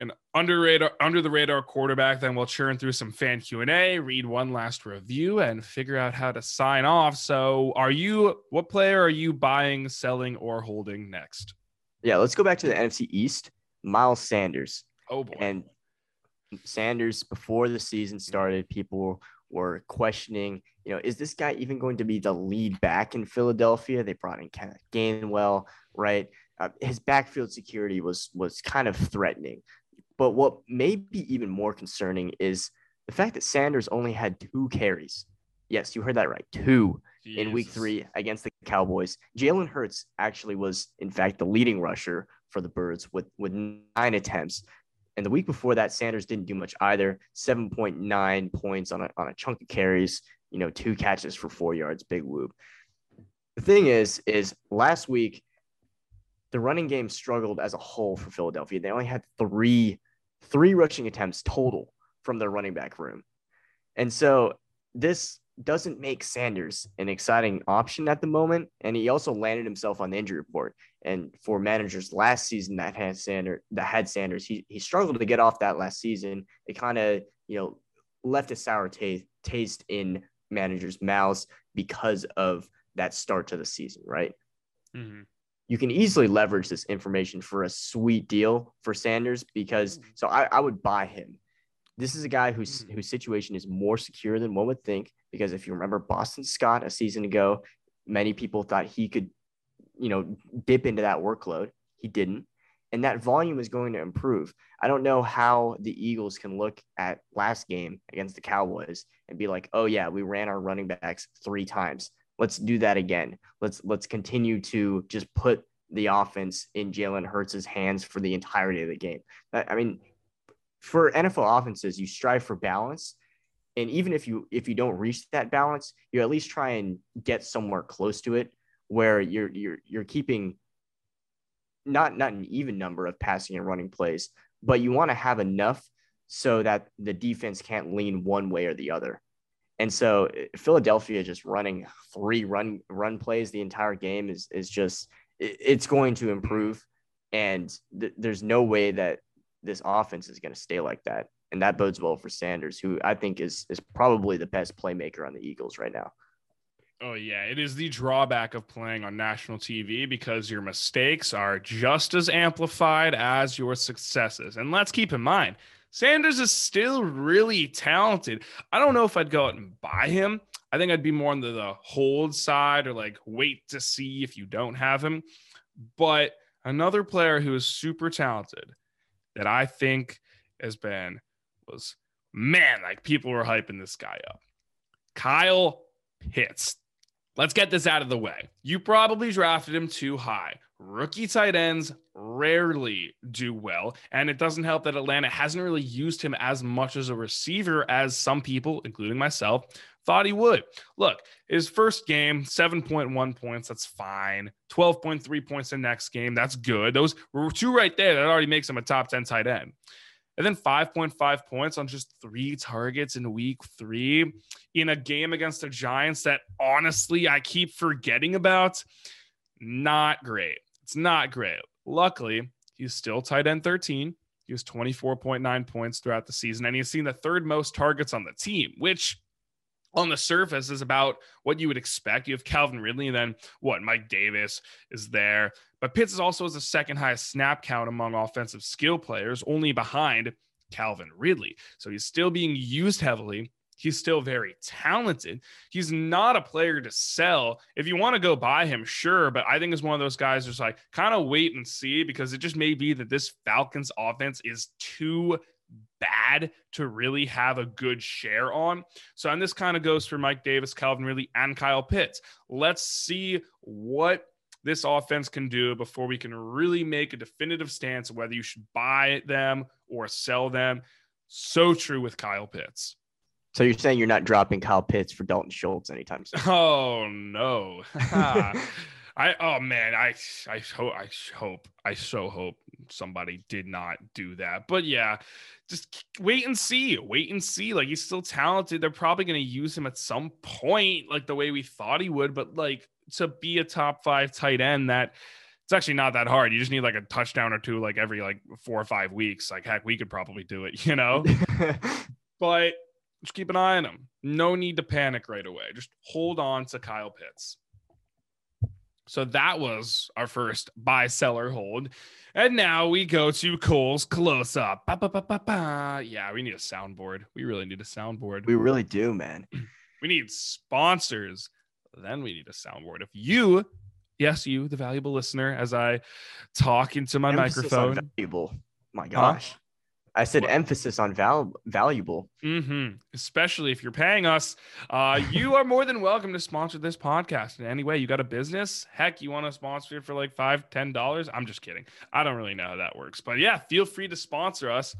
an under radar, under the radar quarterback. Then we'll churn through some fan Q and A, read one last review, and figure out how to sign off. So, are you? What player are you buying, selling, or holding next? Yeah, let's go back to the NFC East. Miles Sanders. Oh boy. And Sanders before the season started, people were questioning, you know, is this guy even going to be the lead back in Philadelphia? They brought in Kenneth Gainwell, right? Uh, his backfield security was was kind of threatening. But what may be even more concerning is the fact that Sanders only had two carries. Yes, you heard that right, two Jesus. in Week Three against the Cowboys. Jalen Hurts actually was, in fact, the leading rusher for the Birds with with nine attempts. And the week before that, Sanders didn't do much either. 7.9 points on a, on a chunk of carries, you know, two catches for four yards, big whoop. The thing is, is last week, the running game struggled as a whole for Philadelphia. They only had three, three rushing attempts total from their running back room. And so this doesn't make Sanders an exciting option at the moment. And he also landed himself on the injury report. And for managers last season that had Sanders, that had Sanders, he, he struggled to get off that last season. It kind of, you know, left a sour taste taste in managers' mouths because of that start to the season, right? Mm-hmm. you can easily leverage this information for a sweet deal for Sanders because so I, I would buy him. This is a guy whose mm. whose situation is more secure than one would think because if you remember Boston Scott a season ago, many people thought he could, you know, dip into that workload. He didn't. And that volume is going to improve. I don't know how the Eagles can look at last game against the Cowboys and be like, "Oh yeah, we ran our running backs 3 times. Let's do that again. Let's let's continue to just put the offense in Jalen Hurts' hands for the entirety of the game." I mean, for NFL offenses, you strive for balance. And even if you if you don't reach that balance you at least try and get somewhere close to it where you're you're you're keeping not not an even number of passing and running plays but you want to have enough so that the defense can't lean one way or the other. And so eh, Philadelphia just running three run run plays the entire game is is just it's going to improve. And th- there's no way that this offense is going to stay like that and that bodes well for Sanders, who I think is is probably the best playmaker on the Eagles right now. Oh yeah, it is the drawback of playing on national TV because your mistakes are just as amplified as your successes. And let's keep in mind, Sanders is still really talented. I don't know if I'd go out and buy him. I think I'd be more on the, the hold side or like wait to see if you don't have him. But another player who is super talented that I think has been was man, like people were hyping this guy up. Kyle Pitts. Let's get this out of the way. You probably drafted him too high. Rookie tight ends rarely do well. And it doesn't help that Atlanta hasn't really used him as much as a receiver as some people, including myself, thought he would. Look, his first game, 7.1 points, that's fine. 12.3 points the next game, that's good. Those were two right there. That already makes him a top 10 tight end. And then 5.5 points on just three targets in week three in a game against the Giants that honestly I keep forgetting about. Not great. It's not great. Luckily, he's still tight end 13. He was 24.9 points throughout the season, and he's seen the third most targets on the team, which on the surface is about what you would expect. You have Calvin Ridley, and then what? Mike Davis is there. But Pitts is also has the second highest snap count among offensive skill players, only behind Calvin Ridley. So he's still being used heavily. He's still very talented. He's not a player to sell. If you want to go buy him, sure. But I think it's one of those guys just like kind of wait and see because it just may be that this Falcons offense is too bad to really have a good share on. So, and this kind of goes for Mike Davis, Calvin Ridley, and Kyle Pitts. Let's see what this offense can do before we can really make a definitive stance whether you should buy them or sell them. So true with Kyle Pitts. So you're saying you're not dropping Kyle Pitts for Dalton Schultz anytime soon? (laughs) Oh no. (laughs) I oh man, I I hope I hope I so hope somebody did not do that. But yeah, just wait and see. Wait and see. Like he's still talented. They're probably going to use him at some point, like the way we thought he would. But like to be a top five tight end, that it's actually not that hard. You just need like a touchdown or two, like every like four or five weeks. Like heck, we could probably do it, (laughs) you know. (laughs) but just keep an eye on him. No need to panic right away. Just hold on to Kyle Pitts. So that was our first buy seller hold. And now we go to Cole's close up. Ba, ba, ba, yeah, we need a soundboard. We really need a soundboard. We really do, man. (clears throat) We need sponsors. Then we need a soundboard. If you, yes, you, the valuable listener, as I talk into my Emphasis microphone. valuable. My gosh. Huh? I said emphasis on val- valuable. Mm-hmm. Especially if you're paying us, uh, you are more than welcome to sponsor this podcast in any way. You got a business? Heck, you want to sponsor it for like five, ten dollars? I'm just kidding. I don't really know how that works, but yeah, feel free to sponsor us.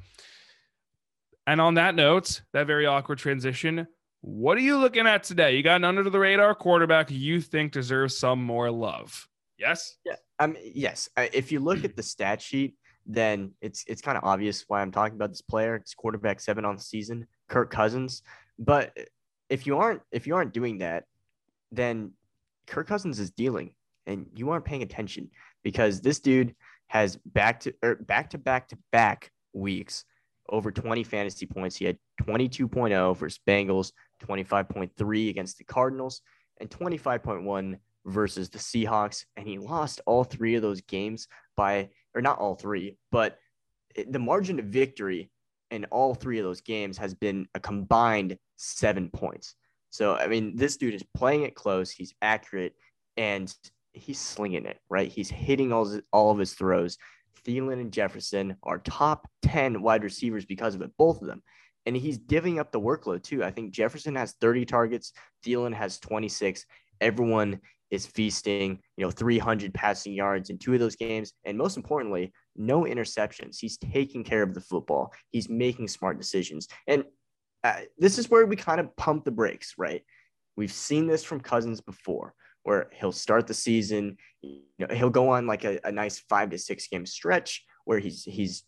And on that note, that very awkward transition. What are you looking at today? You got an under the radar quarterback you think deserves some more love. Yes. Yeah. Um. Yes. If you look at (clears throat) the stat sheet then it's it's kind of obvious why I'm talking about this player. It's quarterback seven on the season, Kirk Cousins. But if you aren't if you aren't doing that, then Kirk Cousins is dealing, and you aren't paying attention because this dude has back to or er, back to back to back weeks over 20 fantasy points. He had 22.0 versus Bengals, 25.3 against the Cardinals, and 25.1 versus the Seahawks, and he lost all three of those games by, or not all three, but the margin of victory in all three of those games has been a combined seven points. So, I mean, this dude is playing it close. He's accurate and he's slinging it, right? He's hitting all, all of his throws. Thielen and Jefferson are top 10 wide receivers because of it, both of them. And he's divvying up the workload too. I think Jefferson has 30 targets, Thielen has 26. Everyone is feasting, you know, 300 passing yards in two of those games. And most importantly, no interceptions. He's taking care of the football. He's making smart decisions. And uh, this is where we kind of pump the brakes, right? We've seen this from Cousins before, where he'll start the season, you know, he'll go on like a, a nice five to six game stretch where he's he's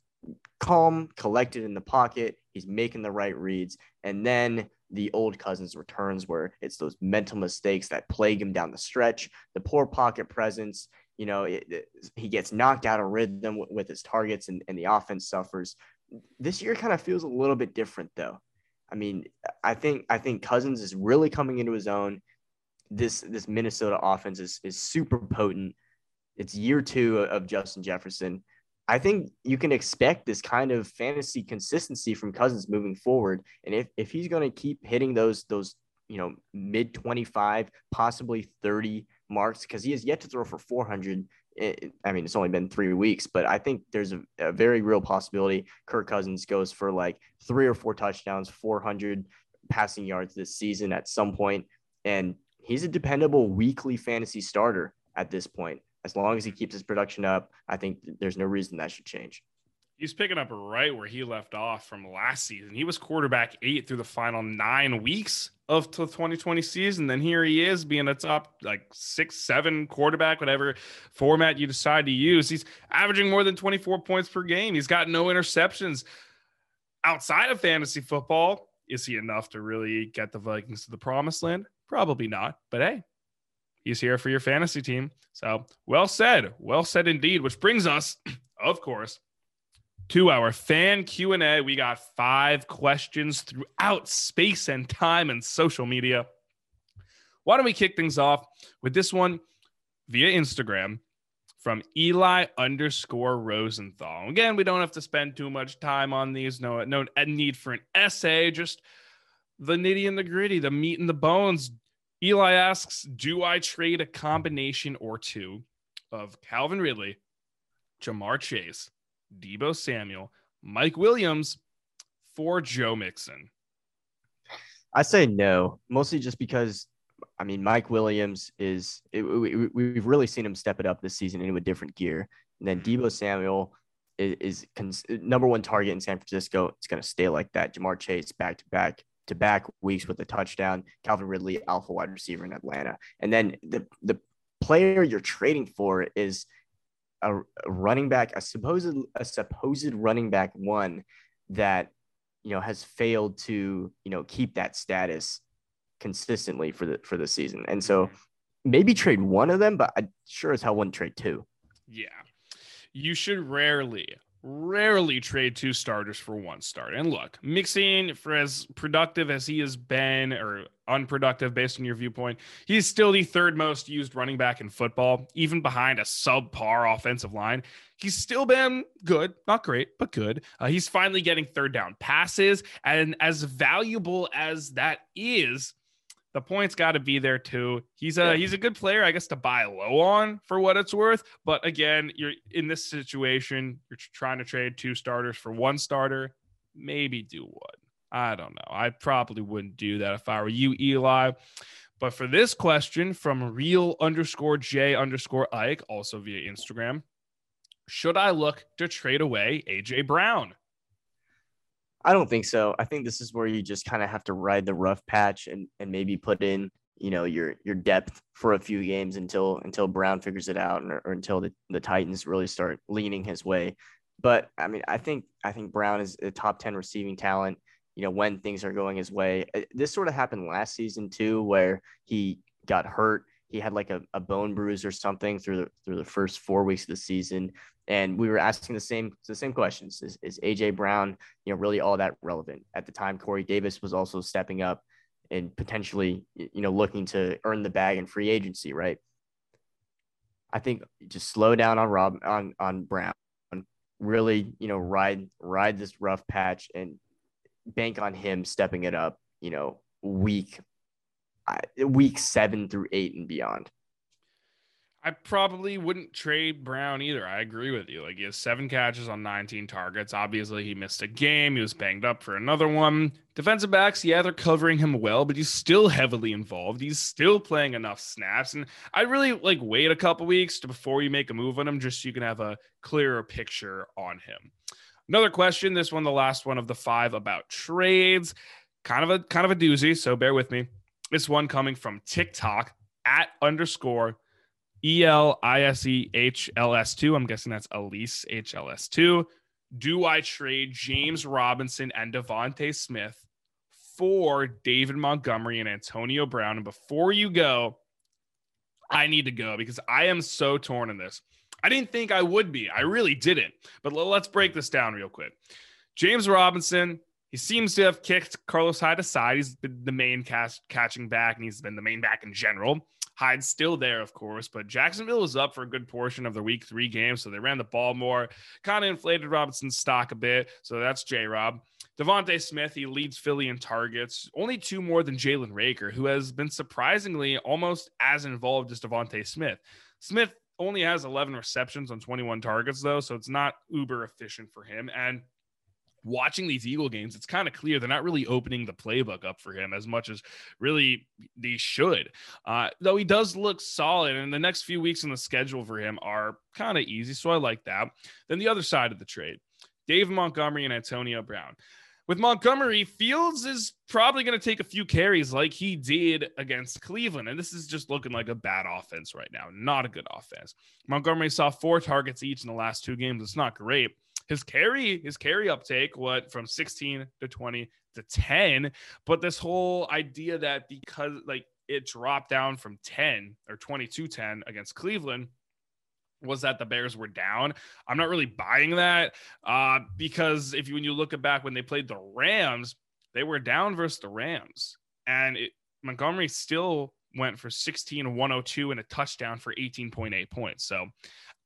calm, collected in the pocket, he's making the right reads, and then the old Cousins returns where it's those mental mistakes that plague him down the stretch, the poor pocket presence. You know, it, it, he gets knocked out of rhythm with, with his targets, and, and the offense suffers. This year kind of feels a little bit different, though. I mean, I think I think Cousins is really coming into his own. This this Minnesota offense is is super potent. It's year two of Justin Jefferson. I think you can expect this kind of fantasy consistency from Cousins moving forward. And if, if he's going to keep hitting those those you know mid 25, possibly 30 marks, because he has yet to throw for 400 eh, I mean, it's only been three weeks, but I think there's a, a, very real possibility Kirk Cousins goes for like three or four touchdowns, 400 passing yards this season at some point, and he's a dependable weekly fantasy starter at this point. As long as he keeps his production up, I think there's no reason that should change. He's picking up right where he left off from last season. He was quarterback eight through the final nine weeks of the 2020 season. Then here he is being a top like six, seven quarterback, whatever format you decide to use. He's averaging more than 24 points per game. He's got no interceptions. Outside of fantasy football, is he enough to really get the Vikings to the promised land? Probably not. But hey, he's here for your fantasy team. So well said. Well said indeed. Which brings us, (clears throat) of course, to our fan q&a we got five questions throughout space and time and social media why don't we kick things off with this one via instagram from eli underscore rosenthal again we don't have to spend too much time on these no no need for an essay just the nitty and the gritty the meat and the bones eli asks do i trade a combination or two of calvin ridley Ja'Marr chase Deebo Samuel, Mike Williams for Joe Mixon? I say no, mostly just because I mean Mike Williams is it, we, we've really seen him step it up this season into a different gear. And then mm-hmm. Samuel is, is cons- number one target in San Francisco. It's going to stay like that. Ja'Marr Chase back to back to back weeks with a touchdown. Calvin Ridley, alpha wide receiver in Atlanta, and then the the player you're trading for is a, a running back, a supposed a supposed running back one that you know has failed to you know keep that status consistently for the for the season. And so maybe trade one of them, but I sure as hell wouldn't trade two. Yeah. You should rarely, rarely trade two starters for one starter. And look, Mixon for as productive as he has been, or unproductive based on your viewpoint, he's still the third most used running back in football, even behind a subpar offensive line. He's still been good, not great, but good. Uh, he's finally getting third down passes. And as valuable as that is, the points got to be there too. He's a yeah. he's a good player, I guess, to buy low on for what it's worth. But again, you're in this situation, you're trying to trade two starters for one starter. Maybe do one. I don't know. I probably wouldn't do that if I were you, Eli. But for this question from real underscore J underscore Ike, also via Instagram, should I look to trade away AJ Brown? I don't think so. I think this is where you just kind of have to ride the rough patch and and maybe put in you know your your depth for a few games until until Brown figures it out or, or until the, the Titans really start leaning his way. But I mean, I think I think Brown is a top 10 receiving talent, you know, when things are going his way. Uh, this sort of happened last season too, where he got hurt. He had like a, a bone bruise or something through the through the first four weeks of the season. And we were asking the same the same questions. Is, is AJ Brown, you know, really all that relevant? At the time, Corey Davis was also stepping up and potentially, you know, looking to earn the bag in free agency, right? I think just slow down on Rob on on Brown, and really you know ride ride this rough patch and bank on him stepping it up. You know, week week seven through eight and beyond. I probably wouldn't trade Brown either. I agree with you. Like he has seven catches on 19 targets. Obviously, he missed a game. He was banged up for another one. Defensive backs, yeah, they're covering him well, but he's still heavily involved. He's still playing enough snaps. And I really like wait a couple weeks to, before you make a move on him, just so you can have a clearer picture on him. Another question. This one, the last one of the five about trades. Kind of a kind of a doozy. So bear with me. This one coming from TikTok at underscore E L I S E H L S 2. I'm guessing that's Elise H L S 2. Do I trade James Robinson and DeVonta Smith for David Montgomery and Antonio Brown? And before you go, I need to go because I am so torn in this. I didn't think I would be. I really didn't. But let's break this down real quick. James Robinson, he seems to have kicked Carlos Hyde aside. He's been the main catch, catching back, and he's been the main back in general. Hyde's still there, of course, but Jacksonville was up for a good portion of the week three game. So they ran the ball more, kind of inflated Robinson's stock a bit. So that's J Rob. DeVonta Smith, he leads Philly in targets, only two more than Jalen Reagor, who has been surprisingly almost as involved as DeVonta Smith. Smith only has 11 receptions on 21 targets, though, so it's not uber efficient for him. And watching these Eagle games, it's kind of clear they're not really opening the playbook up for him as much as really they should. Uh, though he does look solid, and the next few weeks in the schedule for him are kind of easy. So I like that. Then the other side of the trade Dave Montgomery and Antonio Brown. With Montgomery, Fields is probably going to take a few carries like he did against Cleveland. And this is just looking like a bad offense right now, not a good offense. Montgomery saw four targets each in the last two games. It's not great his carry his carry uptake what from 16 to 20 to 10 but this whole idea that because like it dropped down from 10 or 22 10 against cleveland was that the bears were down. I'm not really buying that uh, because if you when you look back when they played the rams they were down versus the rams. And it, montgomery still went for 16 102 and a touchdown for 18.8 points. So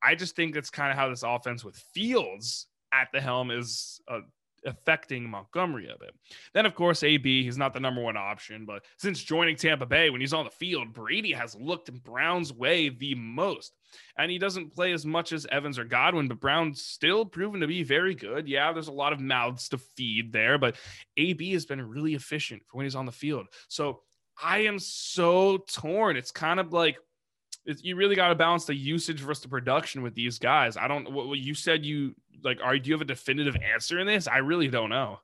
I just think that's kind of how this offense with Fields at the helm is uh, affecting Montgomery a bit. Then, of course, AB, he's not the number one option, but since joining Tampa Bay, when he's on the field, Brady has looked Brown's way the most. And he doesn't play as much as Evans or Godwin, but Brown's still proven to be very good. Yeah, there's a lot of mouths to feed there, but AB has been really efficient for when he's on the field. So I am so torn. It's kind of like you really got to balance the usage versus the production with these guys. I don't. What you said you like. Are do you have a definitive answer in this? I really don't know.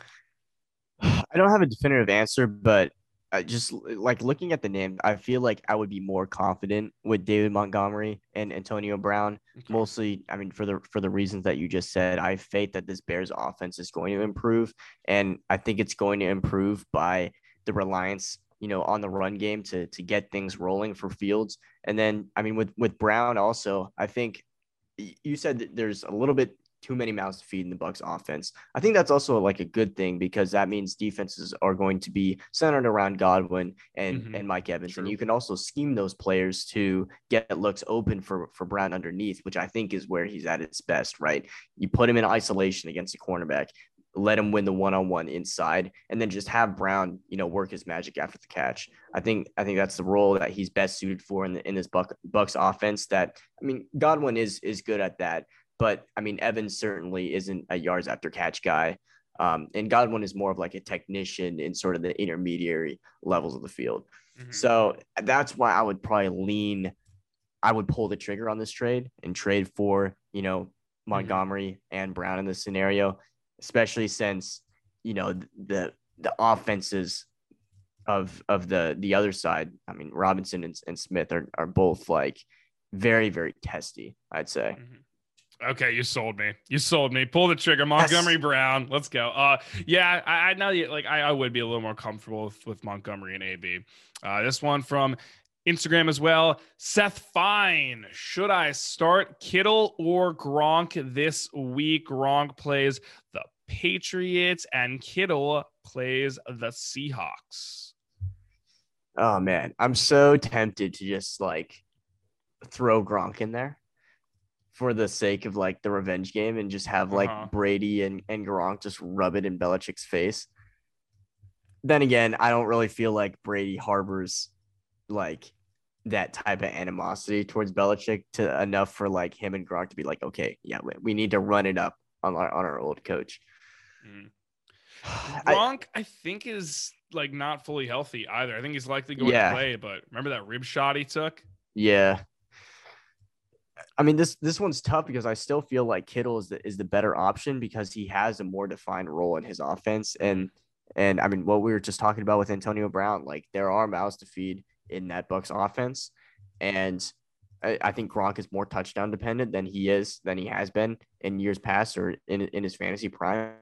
(sighs) I don't have a definitive answer, but I just like looking at the name, I feel like I would be more confident with David Montgomery and Antonio Brown. Okay. Mostly, I mean, for the for the reasons that you just said, I have faith that this Bears offense is going to improve, and I think it's going to improve by the reliance you know, on the run game to to get things rolling for Fields. And then, I mean, with with Brown also, I think you said that there's a little bit too many mouths to feed in the Bucs offense. I think that's also like a good thing because that means defenses are going to be centered around Godwin and mm-hmm. and Mike Evans, True. and you can also scheme those players to get looks open for for Brown underneath, which I think is where he's at his best. Right, you put him in isolation against a cornerback, let him win the one-on-one inside and then just have Brown, you know, work his magic after the catch. I think I think that's the role that he's best suited for in the, in this Buc, Bucs offense that I mean Godwin is is good at that, but I mean Evans certainly isn't a yards after catch guy. Um, and Godwin is more of like a technician in sort of the intermediary levels of the field. Mm-hmm. So that's why I would probably lean I would pull the trigger on this trade and trade for, you know, mm-hmm. Montgomery mm-hmm. and Brown in this scenario especially since you know the the offenses of of the the other side. I mean, Robinson and, and Smith are are both like very very testy. I'd say. Mm-hmm. Okay, you sold me. You sold me. Pull the trigger, Montgomery yes. Brown. Let's go. Uh, yeah, I, I know you like. I, I would be a little more comfortable with, with Montgomery and AB. Uh, this one from Instagram as well. Seth Fine. Should I start Kittle or Gronk this week? Gronk plays the Patriots and Kittle plays the Seahawks. Oh man, I'm so tempted to just like throw Gronk in there for the sake of like the revenge game and just have like Uh-huh. Brady and, and Gronk just rub it in Belichick's face. Then again, I don't really feel like Brady harbors like that type of animosity towards Belichick to enough for like him and Gronk to be like, okay, yeah, we, need to run it up on our on our old coach. Mm. (sighs) I- Gronk, I, think, is like not fully healthy either. I think he's likely going Yeah. to play, but remember that rib shot he took? Yeah. I mean this this one's tough because I still feel like Kittle is the is the better option because he has a more defined role in his offense and and I mean what we were just talking about with Antonio Brown like there are mouths to feed in that Bucs offense and I, I think Gronk is more touchdown dependent than he is than he has been in years past or in in his fantasy prime.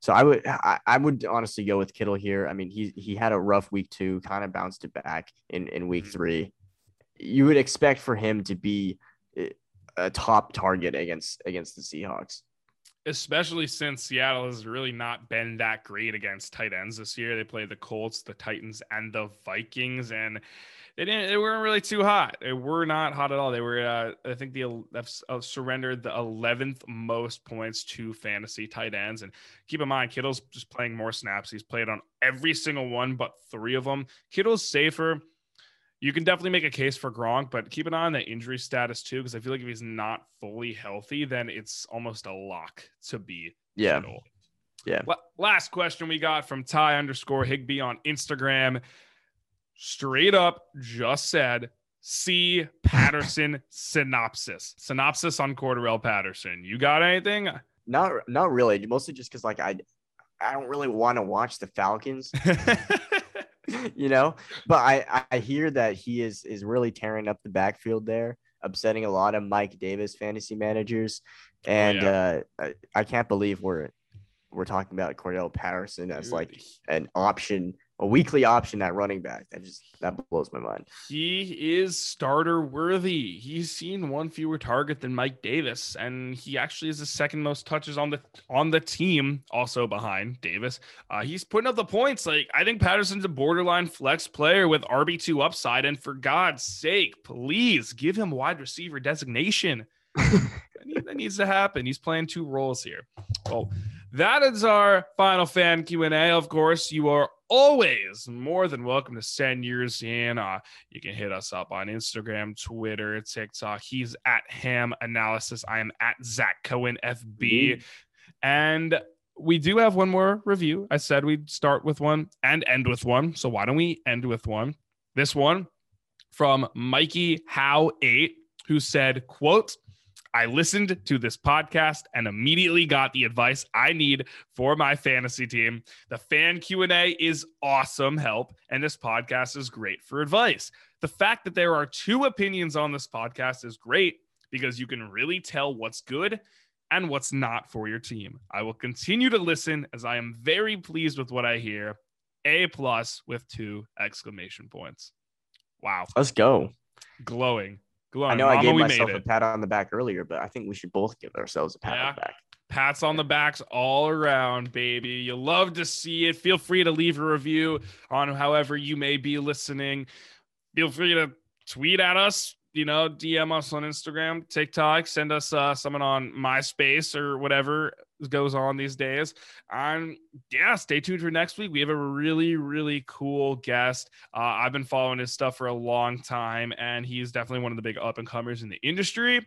So I would I, I would honestly go with Kittle here. I mean he he had a rough week two, kind of bounced it back in in week Mhm. three. You would expect for him to be eh, a top target against against the Seahawks. Especially since Seattle has really not been that great against tight ends this year. They played the Colts, the Titans, and the Vikings, and they didn't. They weren't really too hot. They were not hot at all. They were. Uh, I think the uh, surrendered the eleventh most points to fantasy tight ends. And keep in mind, Kittle's just playing more snaps. He's played on every single one but three of them. Kittle's safer. You can definitely make a case for Gronk, but keep an eye on the injury status too, because I feel like if he's not fully healthy, then it's almost a lock to be Yeah. Kittle. Yeah. La- last question we got from Ty underscore Higby on Instagram. Straight up just said, see Patterson (laughs) synopsis. Synopsis on Cordarrelle Patterson. You got anything? Not not really. Mostly just because like I I don't really want to watch the Falcons, (laughs) (laughs) you know. But I I hear that he is is really tearing up the backfield there, upsetting a lot of Mike Davis fantasy managers, and uh, I, I can't believe we're we're talking about Cordarrelle Patterson as like an option, a weekly option at running back. That just that blows my mind. He is starter worthy. He's seen one fewer target than Mike Davis, and he actually is the second most touches on the on the team, also behind Davis. Uh, he's putting up the points. Like I think Patterson's a borderline flex player with RB two upside, and for God's sake, please give him wide receiver designation. (laughs) that needs to happen. He's playing two roles here. Well, that is our final fan Q&A. Of course, you are always more than welcome to send yours in. Uh, you can hit us up on Instagram, Twitter, TikTok. He's at Ham Analysis. I am at Zach Cohen FB. And we do have one more review. I said we'd start with one and end with one. So why don't we end with one? This one from Mikey How 8, who said, quote, I listened to this podcast and immediately got the advice I need for my fantasy team. The fan Q&A is awesome help and this podcast is great for advice. The fact that there are two opinions on this podcast is great because you can really tell what's good and what's not for your team. I will continue to listen as I am very pleased with what I hear. A plus with two exclamation points. Wow, Let's go. glowing, glowing. I know I gave myself a pat on the back earlier, but I think we should both give ourselves a pat on the back. Pats on the backs all around, baby. You love to see it. Feel free to leave a review on however you may be listening. Feel free to tweet at us, you know, DM us on Instagram, TikTok, send us uh, someone on MySpace or whatever goes on these days. And yeah, stay tuned for next week. We have a really, really cool guest. Uh, I've been following his stuff for a long time, and he's definitely one of the big up and comers in the industry.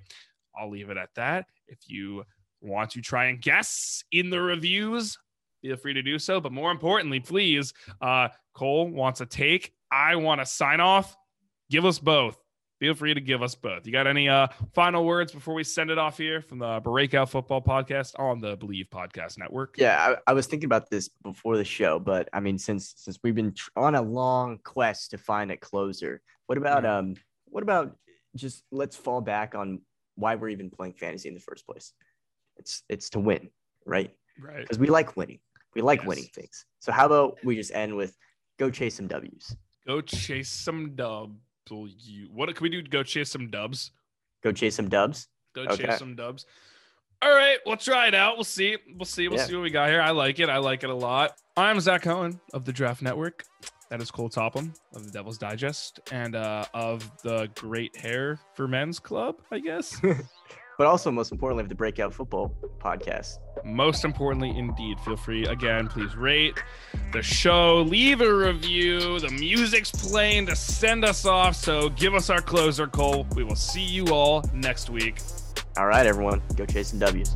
I'll leave it at that. If you want to try and guess in the reviews, feel free to do so. But more importantly, please, uh, Cole wants a take. I want to sign off. Give us both. Feel free to give us both. You got any uh, final words before we send it off here from the Breakout Football Podcast on the Bleav Podcast Network? Yeah, I, I was thinking about this before the show, but I mean, since since we've been tr- on a long quest to find a closer, what about Yeah. um, what about just let's fall back on why we're even playing fantasy in the first place? It's it's to win, right? Right. Because we like winning. We like Yes. winning things. So how about we just end with go chase some W's. Go chase some dubs. What can we do? Go chase some dubs. Go chase some dubs. Go Okay. chase some dubs. All right, we'll try it out. We'll see. We'll see. We'll Yeah. see what we got here. I like it. I like it a lot. I'm Zach Cohen of the Draft Network. That is Cole Topham of the Devil's Digest and uh, of the Great Hair for Men's Club, I guess. (laughs) but also, most importantly, of the Breakout Football podcast. Most importantly, indeed, feel free again, please rate the show, leave a review. The music's playing to send us off. So give us our closer, Cole. We will see you all next week. All right, everyone, go chasing W's.